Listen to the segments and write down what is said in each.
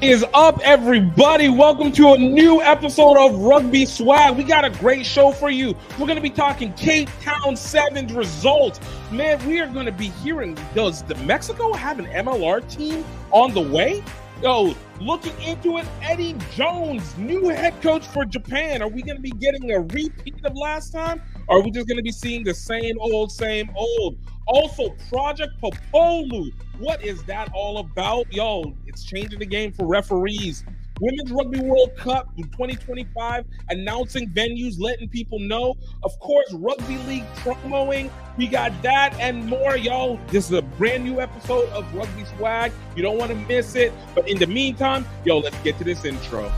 is up, everybody? Welcome to a new episode of Rugby Swag. We got a great show for you. We're going to be talking Cape Town Sevens results. Man, we are going to be hearing does the Mexico have an MLR team on the way? Yo, looking into it, Eddie Jones, new head coach for Japan. Are we going to be getting a repeat of last time? Or are we just going to be seeing the same old, same old? Also, Project Popolo. What is that all about? Yo, it's changing the game for referees. Women's Rugby World Cup in 2025, announcing venues, letting people know. Of course, Rugby League promoing. We got that and more, y'all. This is a brand new episode of Rugby Swag. You don't want to miss it. But in the meantime, yo, let's get to this intro.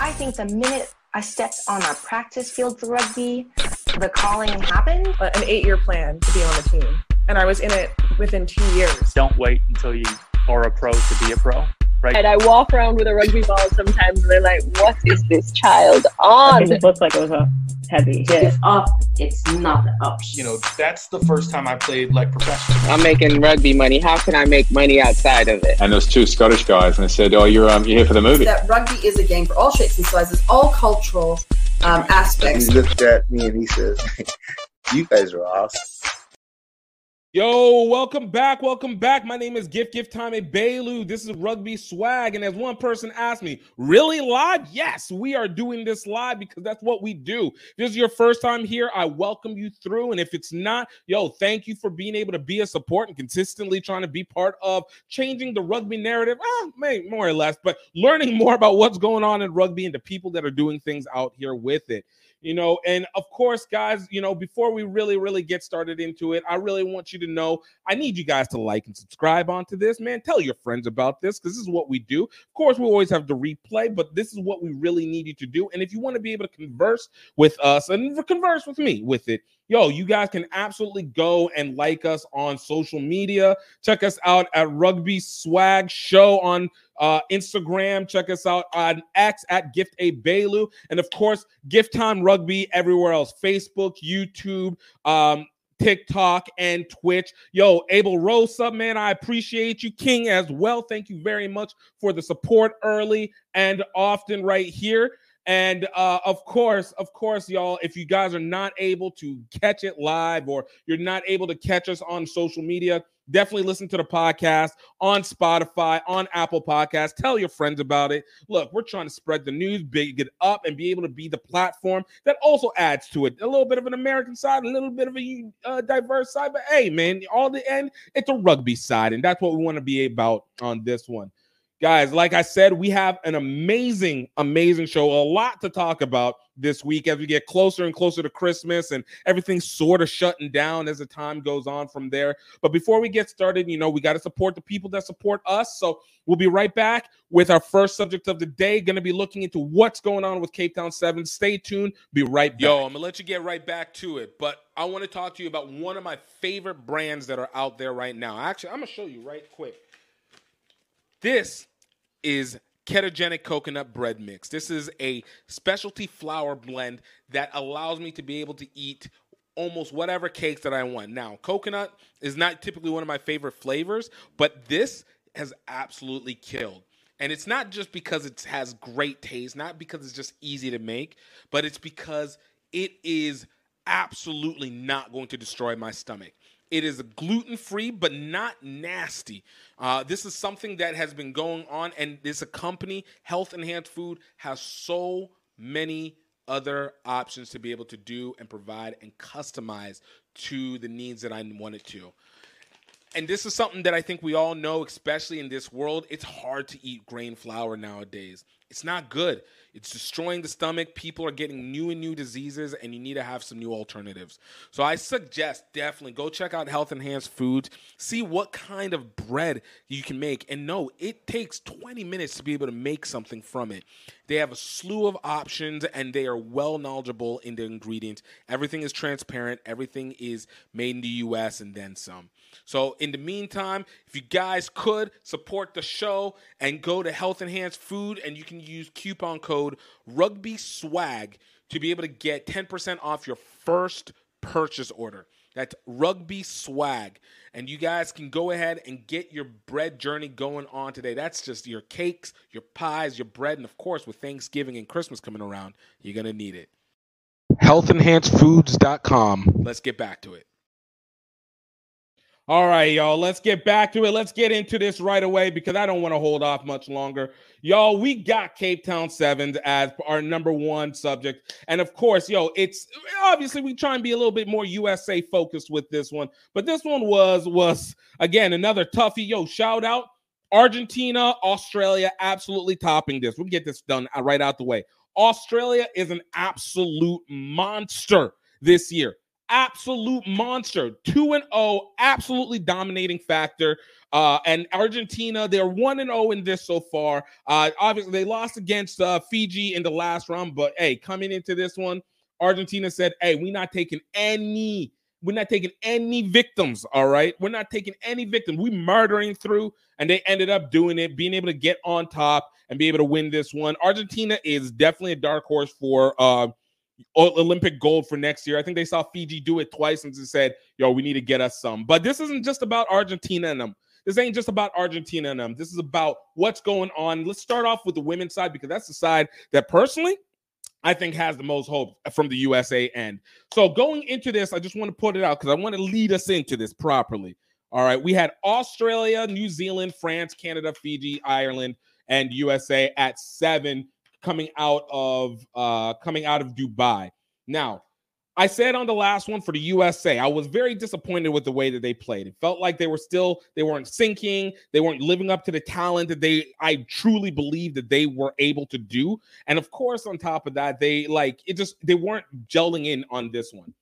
I think the minute I stepped on a practice field for rugby, the calling happened. An eight year plan to be on the team. And I was in it within two years. Don't wait until you are a pro to be a pro. Right. And I walk around with a rugby ball sometimes and they're like, what is this child on? It looks like it was a heavy hit. It's up, it's not up. You know, that's the first time I played like professional. I'm making rugby money. How can I make money outside of it? And there's two Scottish guys, and they said, "Oh, you're um, you're here for the movie." That rugby is a game for all shapes and sizes, all cultural um, aspects. He looked at me and he says, "You guys are awesome." Yo, welcome back. Welcome back. My name is Gift Gift Time Bailu. This is Rugby Swag. And as one person asked me, really live? Yes, we are doing this live because that's what we do. If this is your first time here, I welcome you through. And if it's not, yo, thank you for being able to be a support and consistently trying to be part of changing the rugby narrative. Ah, maybe more or less, but learning more about what's going on in rugby and the people that are doing things out here with it you know and of course guys you know before we really really get started into it i really want you to know i need you guys to like and subscribe onto this man. Tell your friends about this because this is what we do. Of course we always have to replay but this is what we really need you to do. And if you want to be able to converse with us and converse with me with it yo, you guys can absolutely go and like us on social media. Check us out at Rugby Swag Show on uh, Instagram. Check us out on X at Gift A Bailu. And of course, Gift Time Rugby everywhere else Facebook, YouTube, um, TikTok and Twitch. Yo, Abel Rose, up, man. I appreciate you, King, as well. Thank you very much for the support early and often right here. And uh, of course, of course, y'all, if you guys are not able to catch it live or you're not able to catch us on social media, definitely listen to the podcast on Spotify, on Apple Podcasts. Tell your friends about it. Look, we're trying to spread the news, big it up, and be able to be the platform that also adds to it a little bit of an American side, a little bit of a uh, diverse side. But hey, man, all the end, it's a rugby side, and that's what we want to be about on this one. Guys, like I said, we have an amazing, amazing show. A lot to talk about this week as we get closer and closer to Christmas and everything's sort of shutting down as the time goes on from there. But before we get started, you know, we got to support the people that support us. So we'll be right back with our first subject of the day. Going to be looking into what's going on with Cape Town 7. Stay tuned. Be right back. Yo, I'm going to let you get right back to it. But I want to talk to you about one of my favorite brands that are out there right now. Actually, I'm going to show you right quick. This is ketogenic coconut bread mix. This is a specialty flour blend that allows me to be able to eat almost whatever cakes that I want. Now, coconut is not typically one of my favorite flavors, but this has absolutely killed. And it's not just because it has great taste, not because it's just easy to make, but it's because it is absolutely not going to destroy my stomach. It is gluten free, but not nasty. Uh, this is something that has been going on, and this company, Health Enhanced Food, has so many other options to be able to do and provide and customize to the needs that I want it to. And this is something that I think we all know, especially in this world. It's hard to eat grain flour nowadays. It's not good. It's destroying the stomach. People are getting new and new diseases, and you need to have some new alternatives. So I suggest definitely go check out Health Enhanced Foods, see what kind of bread you can make. And no, it takes 20 minutes to be able to make something from it. They have a slew of options, and they are well knowledgeable in the ingredients. Everything is transparent, everything is made in the US, and then some. So, in the meantime, if you guys could support the show and go to Health Enhanced Food, and you can use coupon code Rugby Swag to be able to get 10% off your first purchase order. That's Rugby Swag. And you guys can go ahead and get your bread journey going on today. That's just your cakes, your pies, your bread, and of course, with Thanksgiving and Christmas coming around, you're going to need it. HealthEnhancedFoods.com. Let's get back to it. All right, y'all, let's get back to it. Let's get into this right away because I don't want to hold off much longer. Y'all, we got Cape Town Sevens as our number one subject. And of course, yo, it's obviously we try and be a little bit more USA focused with this one. But this one was was again another toughie. Yo, shout out Argentina, Australia, absolutely topping this. We'll get this done right out the way. Australia is an absolute monster this year absolute monster. 2 and 0, absolutely dominating factor. Uh, and Argentina, they're 1 and 0 in this so far. Uh, obviously, they lost against uh, Fiji in the last round, but hey, coming into this one, Argentina said, hey, we're not taking any. We're not taking any victims, all right? We're not taking any victims. We're murdering through, and they ended up doing it, being able to get on top and be able to win this one. Argentina is definitely a dark horse for uh, Olympic gold for next year. I think they saw Fiji do it twice and said, yo, we need to get us some. But this isn't just about Argentina and them. This ain't just about Argentina and them. This is about what's going on. Let's start off with the women's side because that's the side that personally I think has the most hope from the USA end. So going into this, I just want to put it out because I want to lead us into this properly. All right. We had Australia, New Zealand, France, Canada, Fiji, Ireland, and USA at seven coming out of uh, coming out of Dubai. Now, I said on the last one for the USA, I was very disappointed with the way that they played. It felt like they were still they weren't sinking, they weren't living up to the talent that they I truly believe that they were able to do. And of course, on top of that, they like it just they weren't gelling in on this one.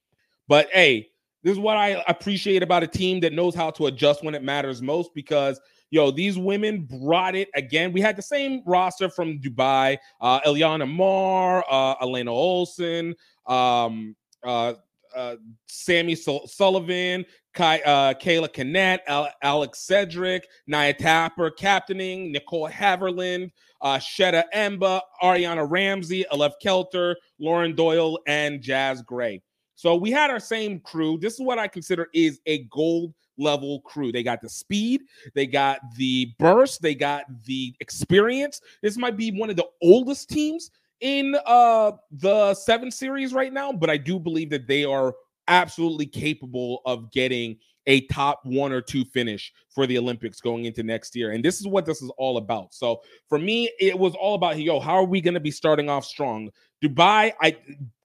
But hey, this is what I appreciate about a team that knows how to adjust when it matters most because yo, these women brought it again. We had the same roster from Dubai: uh, Ilona Maher, uh, Alena Olsen, um, uh, uh, Sammy Sullivan, Kai, uh, Kayla Canett, Al- Alex Sedrick, Naya Tapper, captaining Nicole Heavirland, uh, Sheta Emba, Ariana Ramsey, Alev Kelter, Lauren Doyle, and Jaz Gray. So we had our same crew. This is what I consider is a gold level crew. They got the speed, they got the burst, they got the experience. This might be one of the oldest teams in uh the 7 series right now, but I do believe that they are absolutely capable of getting a top one or two finish for the Olympics going into next year. And this is what this is all about. So for me, it was all about yo, how are we going to be starting off strong? Dubai, I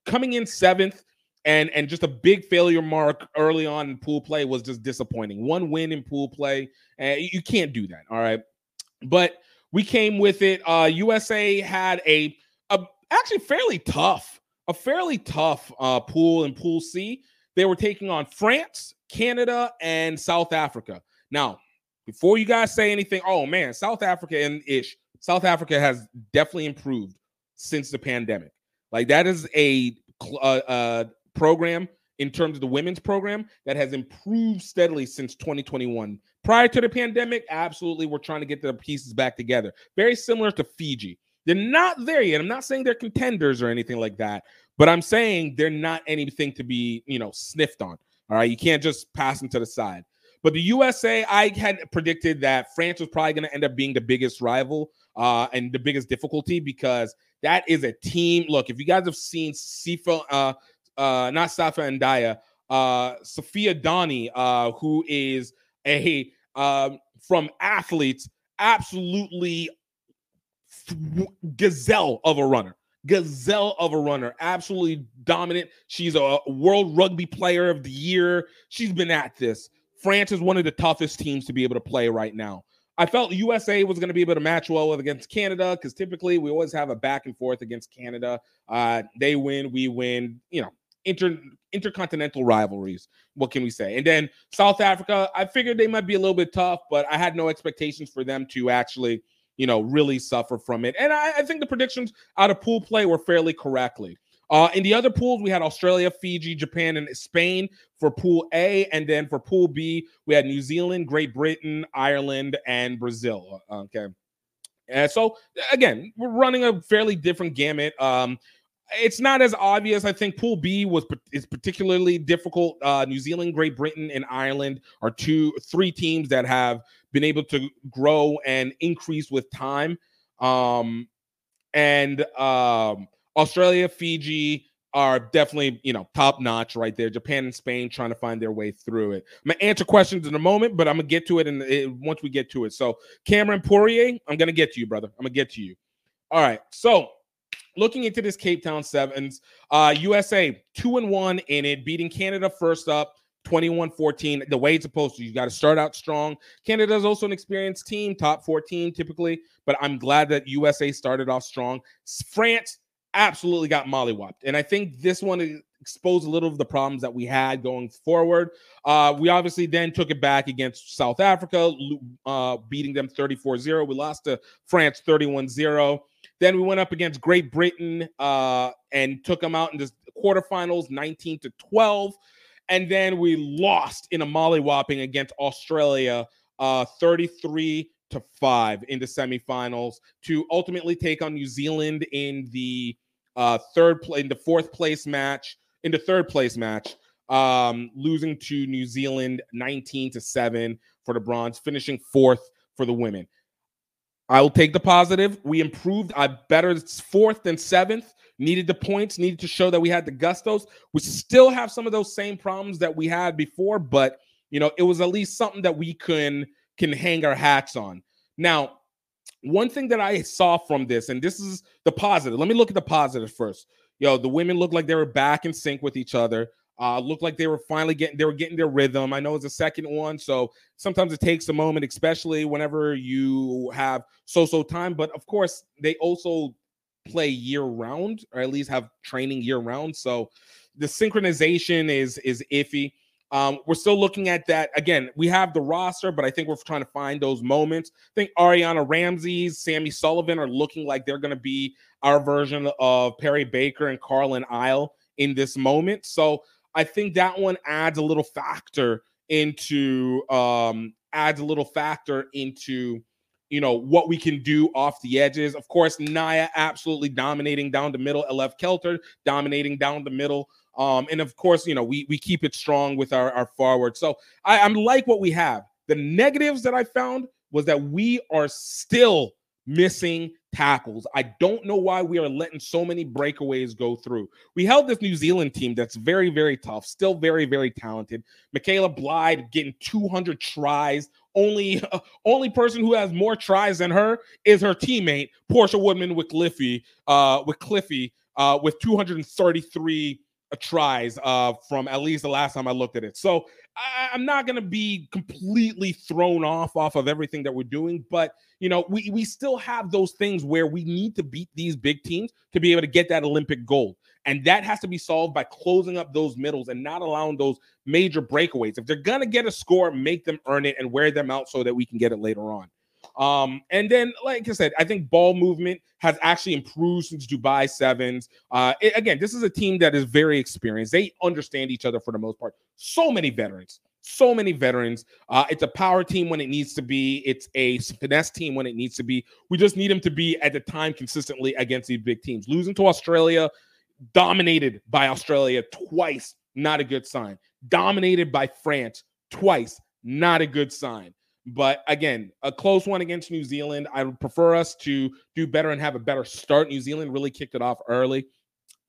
coming in seventh and and just a big failure mark early on in pool play was just disappointing. One win in pool play, and you can't do that. All right, but we came with it. Uh, USA had a, a actually fairly tough, a fairly tough uh, pool in Pool C. They were taking on France, Canada, and South Africa. Now, before you guys say anything, oh man, South Africa and ish, South Africa has definitely improved since the pandemic. Like that is a uh, uh, program in terms of the women's program that has improved steadily since 2021. Prior to the pandemic, absolutely, we're trying to get the pieces back together. Very similar to Fiji. They're not there yet. I'm not saying they're contenders or anything like that, but I'm saying they're not anything to be, you know, sniffed on. All right. You can't just pass them to the side. But the USA, I had predicted that France was probably going to end up being the biggest rival uh, and the biggest difficulty because that is a team. Look, if you guys have seen Sifa, uh, uh, not Safa and Daya, uh, Sophia Donny, uh, who is a um, from athletes, absolutely gazelle of a runner. Gazelle of a runner, absolutely dominant. She's a world rugby player of the year. She's been at this. France is one of the toughest teams to be able to play right now. I felt USA was going to be able to match well against Canada because typically we always have a back and forth against Canada. Uh, they win, we win. You know, inter intercontinental rivalries. What can we say? And then South Africa, I figured they might be a little bit tough, but I had no expectations for them to actually, you know, really suffer from it. And I, I think the predictions out of pool play were fairly correctly. Uh, in the other pools, we had Australia, Fiji, Japan, and Spain for Pool A. And then for Pool B, we had New Zealand, Great Britain, Ireland, and Brazil. Okay. And so, again, we're running a fairly different gamut. Um, it's not as obvious. I think Pool B was is particularly difficult. Uh, New Zealand, Great Britain, and Ireland are two, three teams that have been able to grow and increase with time. Um, and um, Australia, Fiji are definitely you know top notch right there. Japan and Spain trying to find their way through it. I'm gonna answer questions in a moment, but I'm gonna get to it, and once we get to it. So Cameron Poirier, I'm gonna get to you, brother. I'm gonna get to you. All right, so looking into this Cape Town Sevens, uh, USA two and one in it, beating Canada first up. 21 14, the way it's supposed to. You got to start out strong. Canada is also an experienced team, top 14 typically, but I'm glad that USA started off strong. France absolutely got mollywopped. And I think this one exposed a little of the problems that we had going forward. Uh, we obviously then took it back against South Africa, uh, beating them 34 0. We lost to France 31 0. Then we went up against Great Britain uh, and took them out in the quarterfinals, 19 to 12. And then we lost in a mollywhopping against Australia, uh, 33 to 5 in the semifinals to ultimately take on New Zealand in the uh, third play in the fourth place match, in the third place match, um, losing to New Zealand 19 to 7 for the bronze, finishing fourth for the women. I will take the positive. We improved. I better fourth than seventh. Needed the points, needed to show that we had the gustos. We still have some of those same problems that we had before, but you know, it was at least something that we can can hang our hats on. Now, one thing that I saw from this, and this is the positive. Let me look at the positive first. Yo, the women looked like they were back in sync with each other. Uh, looked like they were finally getting they were getting their rhythm. I know it's a second one, so sometimes it takes a moment, especially whenever you have so-so time. But of course, they also play year round, or at least have training year round. So the synchronization is is iffy. Um, we're still looking at that. Again, we have the roster, but I think we're trying to find those moments. I think Ariana Ramsey's, Sammy Sullivan are looking like they're going to be our version of Perry Baker and Carlin Isle in this moment. So I think that one adds a little factor into um, adds a little factor into you know what we can do off the edges. Of course, Naya absolutely dominating down the middle. Alev Kelter dominating down the middle. Um, and of course, you know, we we keep it strong with our, our forward. So I, I'm like what we have. The negatives that I found was that we are still missing tackles. I don't know why we are letting so many breakaways go through. We held this New Zealand team that's very, very tough, still very, very talented. Michaela Blyde getting 200 tries. Only, uh, only person who has more tries than her is her teammate Portia Woodman Wickliffe, uh, Wickliffe, uh, with 233 tries uh, from at least the last time I looked at it. So I, am not going to be completely thrown off off of everything that we're doing, but you know we we still have those things where we need to beat these big teams to be able to get that Olympic gold, and that has to be solved by closing up those middles and not allowing those major breakaways. If they're going to get a score, make them earn it and wear them out so that we can get it later on. Um, and then, like I said, I think ball movement has actually improved since Dubai Sevens. Uh, it, again, this is a team that is very experienced. They understand each other for the most part. So many veterans, so many veterans. Uh, it's a power team when it needs to be. It's a finesse team when it needs to be. We just need them to be at the time consistently against these big teams. Losing to Australia, dominated by Australia twice, not a good sign. Dominated by France twice, not a good sign. But again, a close one against New Zealand. I would prefer us to do better and have a better start. New Zealand really kicked it off early.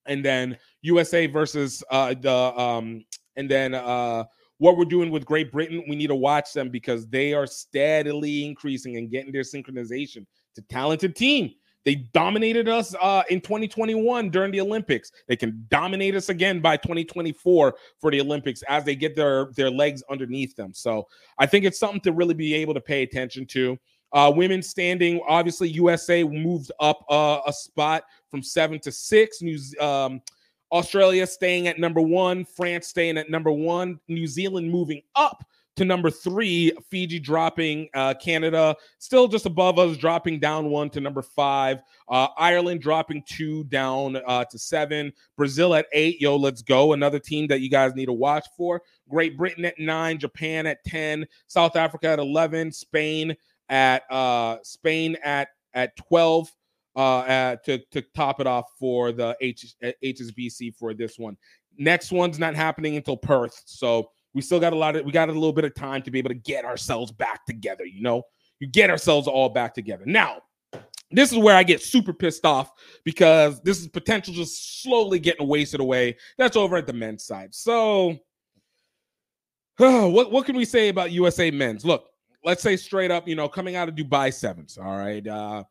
And then USA versus uh the um and then uh what we're doing with Great Britain, we need to watch them because they are steadily increasing and getting their synchronization. It's a talented team. They dominated us uh, in 2021 during the Olympics. They can dominate us again by 2024 for the Olympics as they get their their legs underneath them. So I think it's something to really be able to pay attention to. Uh, women standing, obviously, USA moved up uh, a spot from seven to six. New um, Australia staying at number one, France staying at number one, New Zealand moving up to number three, Fiji dropping, uh, Canada still just above us, dropping down one to number five, uh, Ireland dropping two down uh, to seven, Brazil at eight. Yo, let's go. Another team that you guys need to watch for. Great Britain at nine, Japan at 10, South Africa at 11, Spain at uh, Spain at at 12. uh, uh, to to top it off for the H, HSBC for this one. Next one's not happening until Perth, so we still got a lot of we got a little bit of time to be able to get ourselves back together. You know, you get ourselves all back together. Now, this is where I get super pissed off because this is potential just slowly getting wasted away. That's over at the men's side. So, what what can we say about USA men's? Look, let's say straight up, you know, coming out of Dubai sevens. All right. Uh,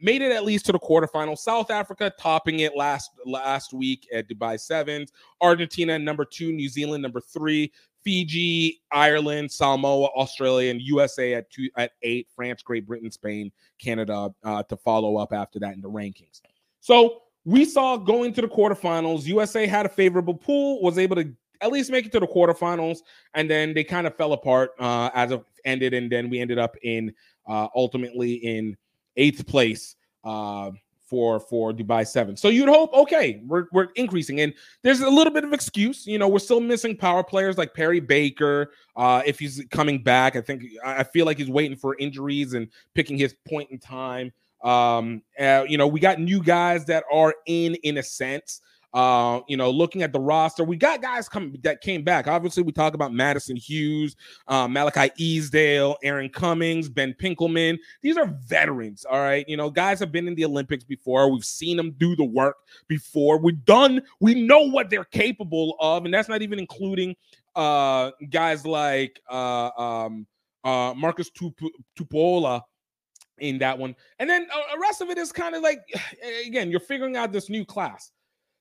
made it at least to the quarterfinals. South Africa topping it last last week at Dubai Sevens. Argentina number two, New Zealand number three, Fiji, Ireland, Samoa, Australia, and USA at two at eight. France, Great Britain, Spain, Canada uh, to follow up after that in the rankings. So we saw going to the quarterfinals. USA had a favorable pool, was able to at least make it to the quarterfinals, and then they kind of fell apart uh, as it ended, and then we ended up in uh, ultimately in eighth place uh, for for Dubai Seven. So you'd hope, okay, we're we're increasing, and there's a little bit of excuse. You know, we're still missing power players like Perry Baker. Uh, if he's coming back, I think I feel like he's waiting for injuries and picking his point in time. Um, uh, you know, we got new guys that are in in a sense. Uh, you know, looking at the roster, we got guys coming that came back. Obviously, we talk about Madison Hughes, uh, Malacchi Esdale, Aaron Cummings, Ben Pinkelman. These are veterans, all right. You know, guys have been in the Olympics before. We've seen them do the work before. We've done. We know what they're capable of, and that's not even including uh, guys like uh, um, uh, Marcus Tup- Tupuola in that one. And then uh, the rest of it is kind of like, again, you're figuring out this new class.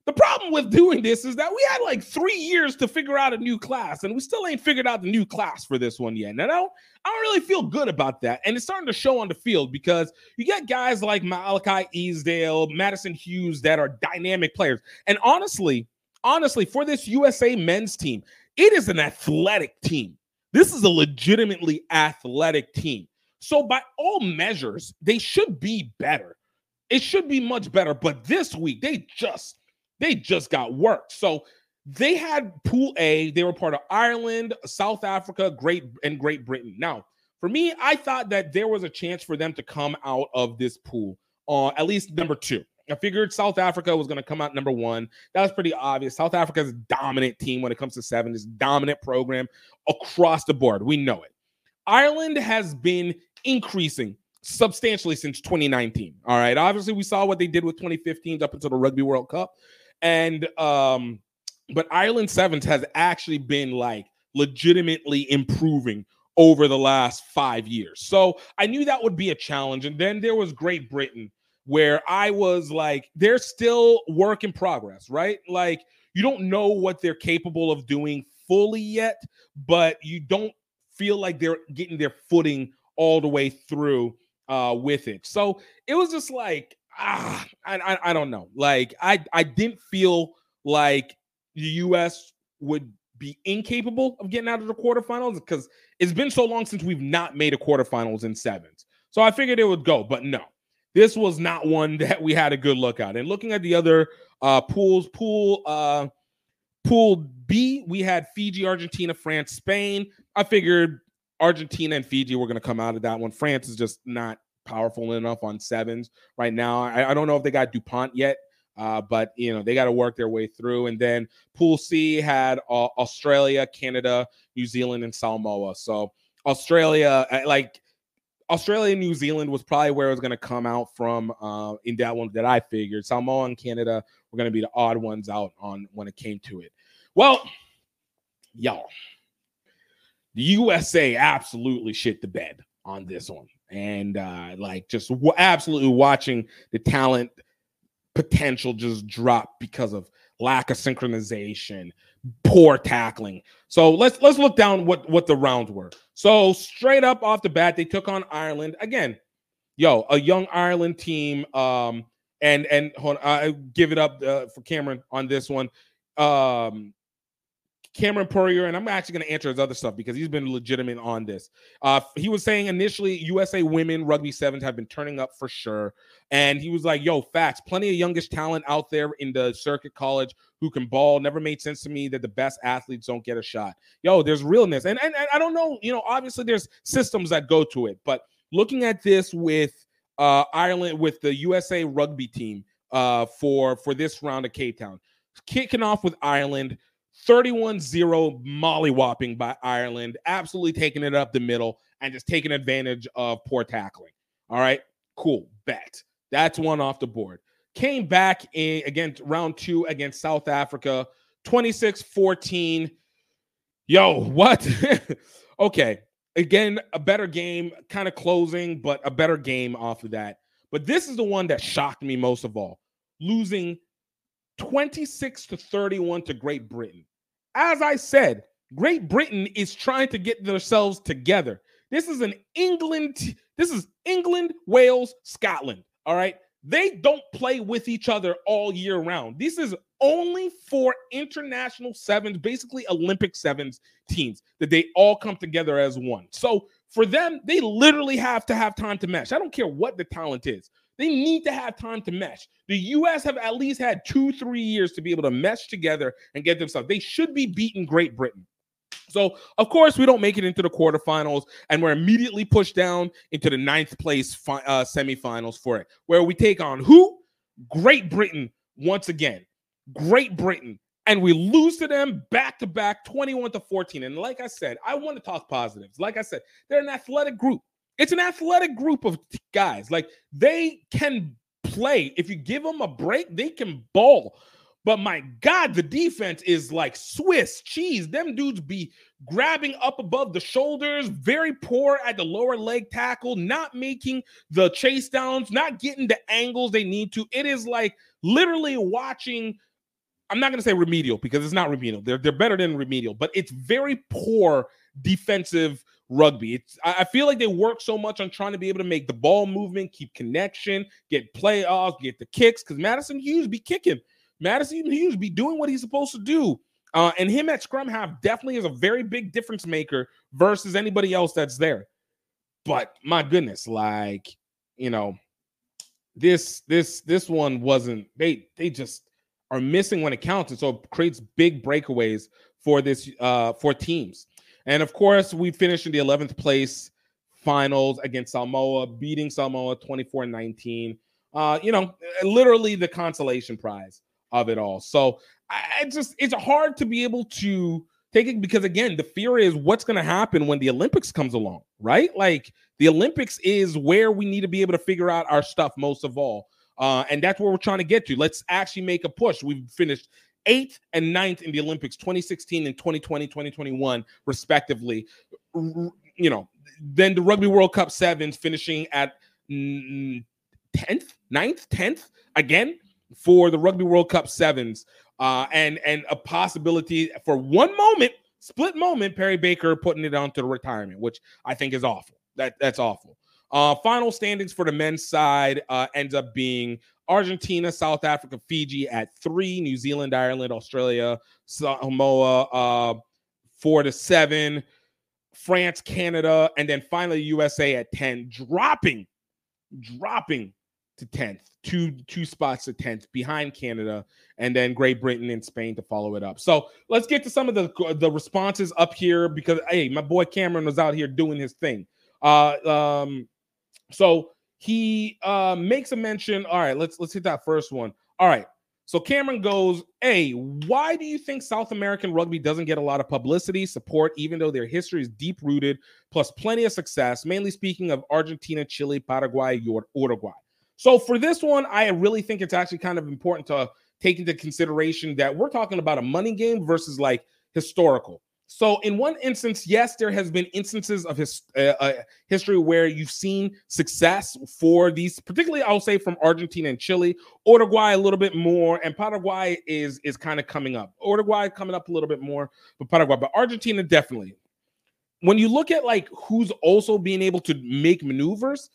The problem with doing this is that we had like three years to figure out a new class, and we still ain't figured out the new class for this one yet. And I don't, I don't really feel good about that. And it's starting to show on the field because you get guys like Malacchi Esdale, Madison Hughes that are dynamic players. And honestly, honestly, for this USA men's team, it is an athletic team. This is a legitimately athletic team. So, by all measures, they should be better. It should be much better. But this week, they just they just got worked. So they had Pool A. They were part of Ireland, South Africa, Great and Great Britain. Now, for me, I thought that there was a chance for them to come out of this pool uh, at least number two. I figured South Africa was going to come out number one. That was pretty obvious. South Africa's dominant team when it comes to seven. This dominant program across the board. We know it. Ireland has been increasing substantially since 2019. All right. Obviously, we saw what they did with 2015 up until the Rugby World Cup. And um, but Ireland Sevens has actually been like legitimately improving over the last five years. So I knew that would be a challenge. And then there was Great Britain, where I was like, they're still work in progress, right? Like you don't know what they're capable of doing fully yet, but you don't feel like they're getting their footing all the way through uh, with it. So it was just like ah, I, I, I don't know. Like I I didn't feel like the U.S. would be incapable of getting out of the quarterfinals because it's been so long since we've not made a quarterfinals in sevens. So I figured it would go, but no, this was not one that we had a good look at. And looking at the other uh, pools, pool uh, pool B, we had Fiji, Argentina, France, Spain. I figured Argentina and Fiji were going to come out of that one. France is just not powerful enough on sevens right now. I, I don't know if they got DuPont yet, uh, but you know they got to work their way through. And then Pool C had uh, Australia, Canada, New Zealand, and Samoa. So Australia, like Australia and New Zealand was probably where it was going to come out from uh, in that one that I figured. Samoa and Canada were going to be the odd ones out on when it came to it. Well, y'all, the USA absolutely shit the bed on this one and uh, like just w- absolutely watching the talent potential just drop because of lack of synchronization, poor tackling. So let's let's look down what what the rounds were. So straight up off the bat, they took on Ireland again. Yo, a young Ireland team. Um, and and hold on, I give it up uh, for Cameron on this one. Um, Cameron Purrier, and I'm actually going to answer his other stuff because he's been legitimate on this. Uh, he was saying initially USA women rugby sevens have been turning up for sure. And he was like, yo, facts, plenty of youngish talent out there in the circuit college who can ball. Never made sense to me that the best athletes don't get a shot. Yo, there's realness. And, and, and I don't know, you know, obviously there's systems that go to it, but looking at this with uh, Ireland with the USA rugby team uh, for for this round of Cape Town. Kicking off with Ireland, 31-0 mollywhopping by Ireland, absolutely taking it up the middle and just taking advantage of poor tackling. All right, cool, bet. That's one off the board. Came back in again round two against South Africa, 26-14. Yo, what? okay. Again, a better game, kind of closing, but a better game off of that. But this is the one that shocked me most of all. Losing 26 to 31 to Great Britain. As I said, Great Britain is trying to get themselves together. This is an England, this is England, Wales, Scotland. All right. They don't play with each other all year round. This is only for international sevens, basically Olympic sevens teams that they all come together as one. So for them, they literally have to have time to mesh. I don't care what the talent is. They need to have time to mesh. The US have at least had two, three years to be able to mesh together and get themselves. They should be beating Great Britain. So, of course, we don't make it into the quarterfinals, and we're immediately pushed down into the ninth place fi- uh, semifinals for it, where we take on who? Great Britain once again. Great Britain. And we lose to them back to back 21 to 14. And like I said, I want to talk positives. Like I said, they're an athletic group. It's an athletic group of guys. Like they can play. If you give them a break, they can ball. But my God, the defense is like Swiss cheese. Them dudes be grabbing up above the shoulders, very poor at the lower leg tackle, not making the chase downs, not getting the angles they need to. It is like literally watching. I'm not going to say remedial because it's not remedial. They're, they're better than remedial, but it's very poor defensive rugby. It's I feel like they work so much on trying to be able to make the ball movement, keep connection, get playoffs, get the kicks. Because Madison Hughes be kicking. Madison Hughes be doing what he's supposed to do. Uh, and him at scrum half definitely is a very big difference maker versus anybody else that's there. But my goodness, like you know, this this this one wasn't. They they just are missing when it counts, and so it creates big breakaways for this uh for teams. And of course, we finished in the 11th place finals against Samoa, beating Samoa 24 19. Uh, you know, literally the consolation prize of it all. So I just, it's hard to be able to take it because, again, the fear is what's going to happen when the Olympics comes along, right? Like the Olympics is where we need to be able to figure out our stuff most of all. Uh, and that's where we're trying to get to. Let's actually make a push. We've finished eighth and ninth in the Olympics 2016 and 2020, 2021, respectively. You know, then the Rugby World Cup sevens finishing at 10th, 9th, 10th again for the Rugby World Cup sevens. Uh, and and a possibility for one moment, split moment, Perry Baker putting it on to retirement, which I think is awful. That that's awful. Uh, final standings for the men's side uh, ends up being Argentina, South Africa, Fiji at three, New Zealand, Ireland, Australia, Samoa, uh, four to seven, France, Canada, and then finally USA at 10, dropping, dropping to 10th, two, two spots to 10th behind Canada, and then Great Britain and Spain to follow it up. So let's get to some of the, the responses up here because hey, my boy Cameron was out here doing his thing. Uh um so he uh makes a mention. All right, let's let's hit that first one. All right. So Cameron goes, "Hey, why do you think South American rugby doesn't get a lot of publicity, support, even though their history is deep rooted, plus plenty of success? Mainly speaking of Argentina, Chile, Paraguay, Uruguay. So for this one, I really think it's actually kind of important to take into consideration that we're talking about a money game versus like historical. So, in one instance, yes, there has been instances of his uh, uh, history where you've seen success for these, particularly I'll say from Argentina and Chile, Uruguay a little bit more, and Paraguay is is kind of coming up. Uruguay coming up a little bit more, but Paraguay, but Argentina definitely. When you look at like who's also being able to make maneuvers,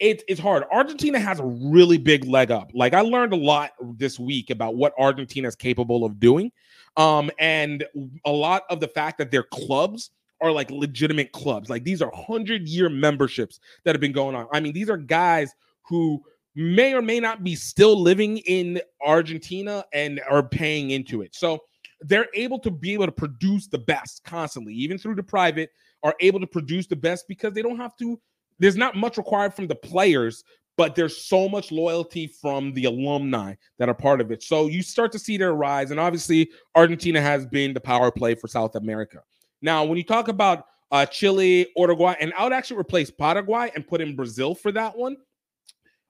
it, it's hard. Argentina has a really big leg up. Like I learned a lot this week about what Argentina is capable of doing. Um, and a lot of the fact that their clubs are like legitimate clubs. Like these are 100 year memberships that have been going on. I mean, these are guys who may or may not be still living in Argentina and are paying into it. So they're able to be able to produce the best constantly, even through the private, are able to produce the best because they don't have to. There's not much required from the players but there's so much loyalty from the alumni that are part of it. So you start to see their rise. And obviously, Argentina has been the power play for South America. Now, when you talk about uh, Chile, Uruguay, and I would actually replace Paraguay and put in Brazil for that one.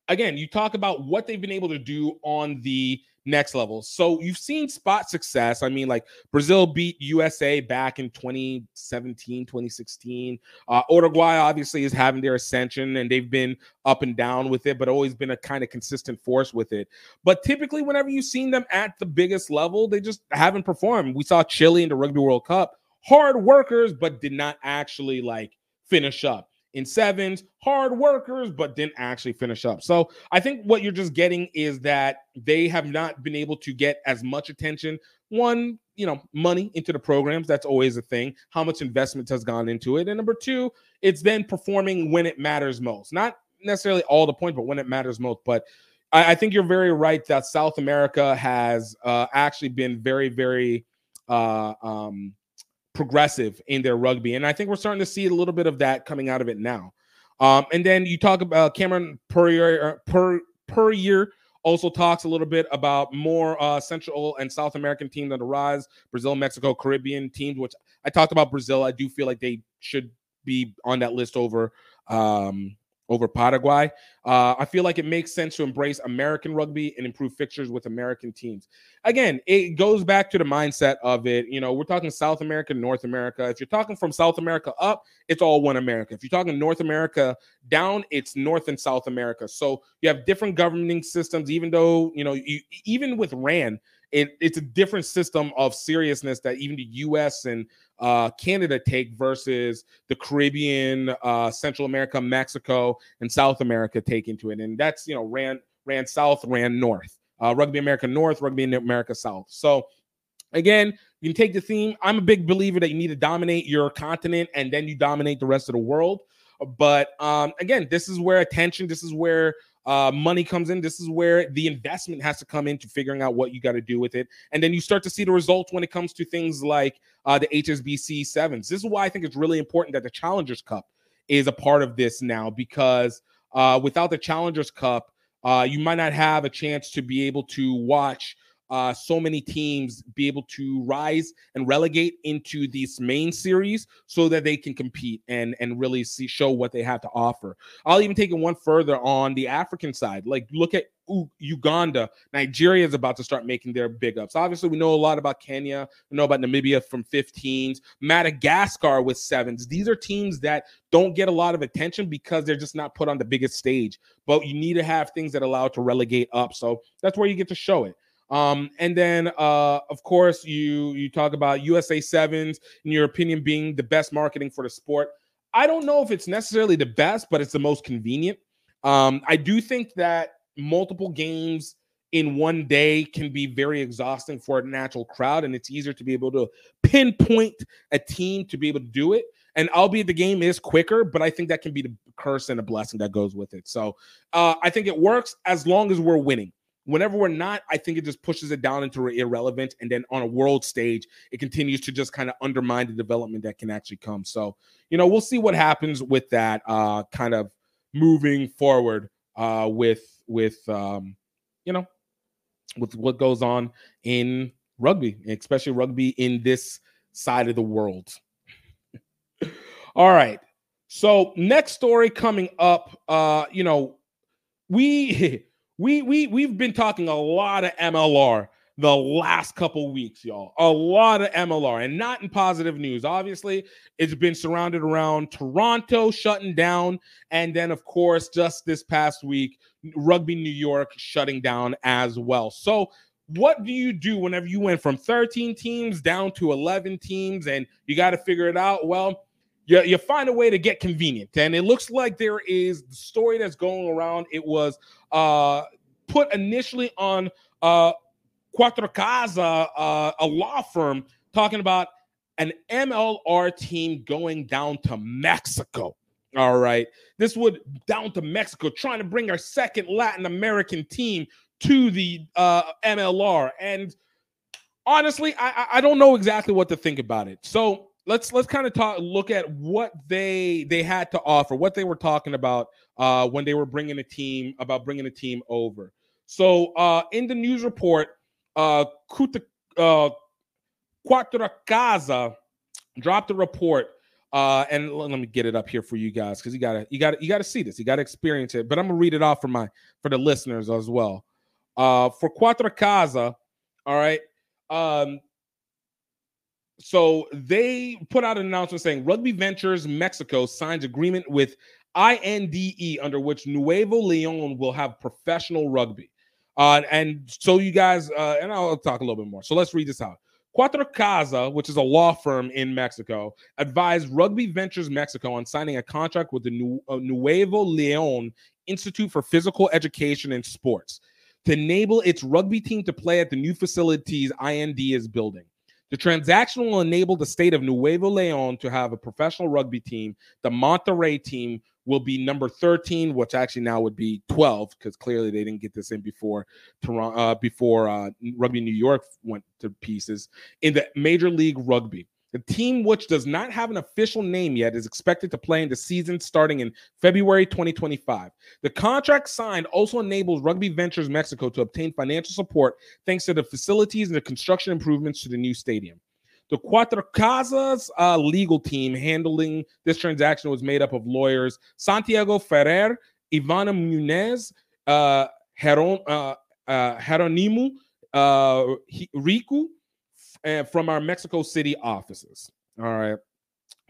Again, you talk about what they've been able to do on the next level. So you've seen spot success. I mean, like Brazil beat USA back in 2017, 2016. Uh, Uruguay obviously is having their ascension and they've been up and down with it, but always been a kind of consistent force with it. But typically, whenever you've seen them at the biggest level, they just haven't performed. We saw Chile in the Rugby World Cup, hard workers, but did not actually like finish up in sevens, hard workers, but didn't actually finish up. So I think what you're just getting is that they have not been able to get as much attention. One, you know, money into the programs. That's always a thing. How much investment has gone into it. And number two, it's then performing when it matters most. Not necessarily all the point, but when it matters most. But I, I think you're very right that South America has uh, actually been very, very uh, um, progressive in their rugby. And I think we're starting to see a little bit of that coming out of it now. Um, and then you talk about Cameron per per per year also talks a little bit about more uh, Central and South American teams on the rise, Brazil, Mexico, Caribbean teams, which I talked about Brazil. I do feel like they should be on that list over um, over Paraguay. Uh, I feel like it makes sense to embrace American rugby and improve fixtures with American teams. Again, it goes back to the mindset of it. You know, we're talking South America, North America. If you're talking from South America up, it's all one America. If you're talking North America down, it's North and South America. So you have different governing systems, even though, you know, you, even with RAN, it, it's a different system of seriousness that even the US and uh, Canada take versus the Caribbean, uh, Central America, Mexico, and South America take into it. And that's, you know, ran ran south, ran north. Uh, Rugby America North, Rugby America South. So again, you can take the theme. I'm a big believer that you need to dominate your continent and then you dominate the rest of the world. But um, again, this is where attention, this is where uh, money comes in. This is where the investment has to come into figuring out what you got to do with it. And then you start to see the results when it comes to things like uh, the HSBC sevens. This is why I think it's really important that the Challengers Cup is a part of this now because uh, without the Challengers Cup, uh, you might not have a chance to be able to watch uh, so many teams be able to rise and relegate into these main series so that they can compete and and really see show what they have to offer. I'll even take it one further on the African side. Like look at Uganda, Nigeria is about to start making their big ups. Obviously, we know a lot about Kenya. We know about Namibia from 15s, Madagascar with sevens. These are teams that don't get a lot of attention because they're just not put on the biggest stage. But you need to have things that allow to relegate up. So that's where you get to show it. Um, and then, uh, of course, you you talk about USA Sevens, in your opinion, being the best marketing for the sport. I don't know if it's necessarily the best, but it's the most convenient. Um, I do think that multiple games in one day can be very exhausting for a natural crowd, and it's easier to be able to pinpoint a team to be able to do it. And albeit the game is quicker, but I think that can be the curse and a blessing that goes with it. So uh, I think it works as long as we're winning. Whenever we're not, I think it just pushes it down into irrelevant. And then on a world stage, it continues to just kind of undermine the development that can actually come. So, you know, we'll see what happens with that uh, kind of moving forward uh, with, with, um, you know, with what goes on in rugby, especially rugby in this side of the world. All right. So next story coming up, uh, you know, we we we we've been talking a lot of MLR the last couple weeks, y'all. A lot of MLR and not in positive news. Obviously, it's been surrounded around Toronto shutting down. And then, of course, just this past week, Rugby New York shutting down as well. So, what do you do whenever you went from 13 teams down to 11 teams and you got to figure it out? Well, you, you find a way to get convenient. And it looks like there is the story that's going around. It was uh, put initially on uh, Quattro Casa, uh, a law firm, talking about an MLR team going down to Mexico. All right. This would down to Mexico, trying to bring our second Latin American team to the uh, MLR. And honestly, I, I don't know exactly what to think about it. So let's let's kind of talk look at what they they had to offer, what they were talking about uh, when they were bringing a team about bringing a team over. So uh, in the news report, uh, Kuta, uh, Quattro Casa dropped a report. Uh, and let me get it up here for you guys because you gotta you gotta you gotta see this, you gotta experience it. But I'm gonna read it off for my for the listeners as well. Uh, for Quattro Casa, all right. Um, so they put out an announcement saying Rugby Ventures Mexico signs agreement with INDE under which Nuevo Leon will have professional rugby. Uh, and so you guys, uh, and I'll talk a little bit more. So let's read this out. Cuatro Casa, which is a law firm in Mexico, advised Rugby Ventures Mexico on signing a contract with the uh, Nuevo Leon Institute for Physical Education and Sports to enable its rugby team to play at the new facilities IND is building. The transaction will enable the state of Nuevo Leon to have a professional rugby team. The Monterrey team will be number 13, which actually now would be 12 because clearly they didn't get this in before Toronto, uh, before uh, Rugby New York went to pieces in the Major League Rugby. The team, which does not have an official name yet, is expected to play in the season starting in February 2025. The contract signed also enables Rugby Ventures Mexico to obtain financial support thanks to the facilities and the construction improvements to the new stadium. The Cuatro Casas uh, legal team handling this transaction was made up of lawyers Santiago Ferrer, Ivana Munez, uh, Heron, uh, uh, Heronimu, uh, Riku, and from our Mexico City offices. All right.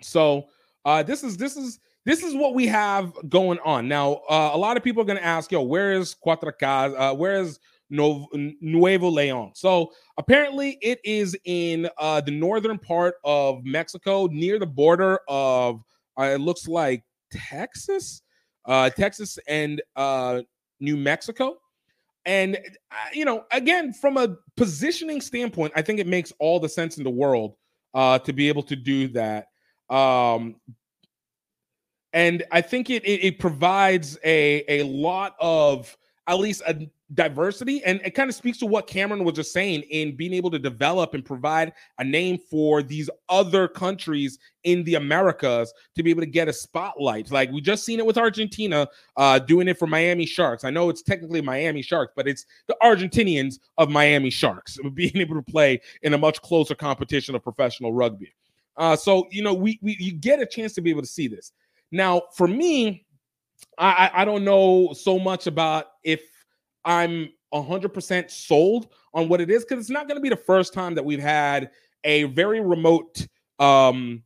So uh, this is this is this is what we have going on now. Uh, a lot of people are going to ask, "Yo, where is Cuatrecasas? Uh, where is Nuevo Leon. So apparently, it is in uh, the northern part of Mexico, near the border of uh, it looks like Texas, uh, Texas and uh, New Mexico. And uh, you know, again, from a positioning standpoint, I think it makes all the sense in the world uh, to be able to do that. Um, and I think it, it, it provides a a lot of at least a diversity and it kind of speaks to what Cameron was just saying in being able to develop and provide a name for these other countries in the Americas to be able to get a spotlight. Like we just seen it with Argentina uh doing it for Miami Sharks. I know it's technically Miami Sharks, but it's the Argentinians of Miami Sharks being able to play in a much closer competition of professional rugby. Uh so you know we we you get a chance to be able to see this. Now for me I, I don't know so much about if I'm 100% sold on what it is because it's not going to be the first time that we've had a very remote, um,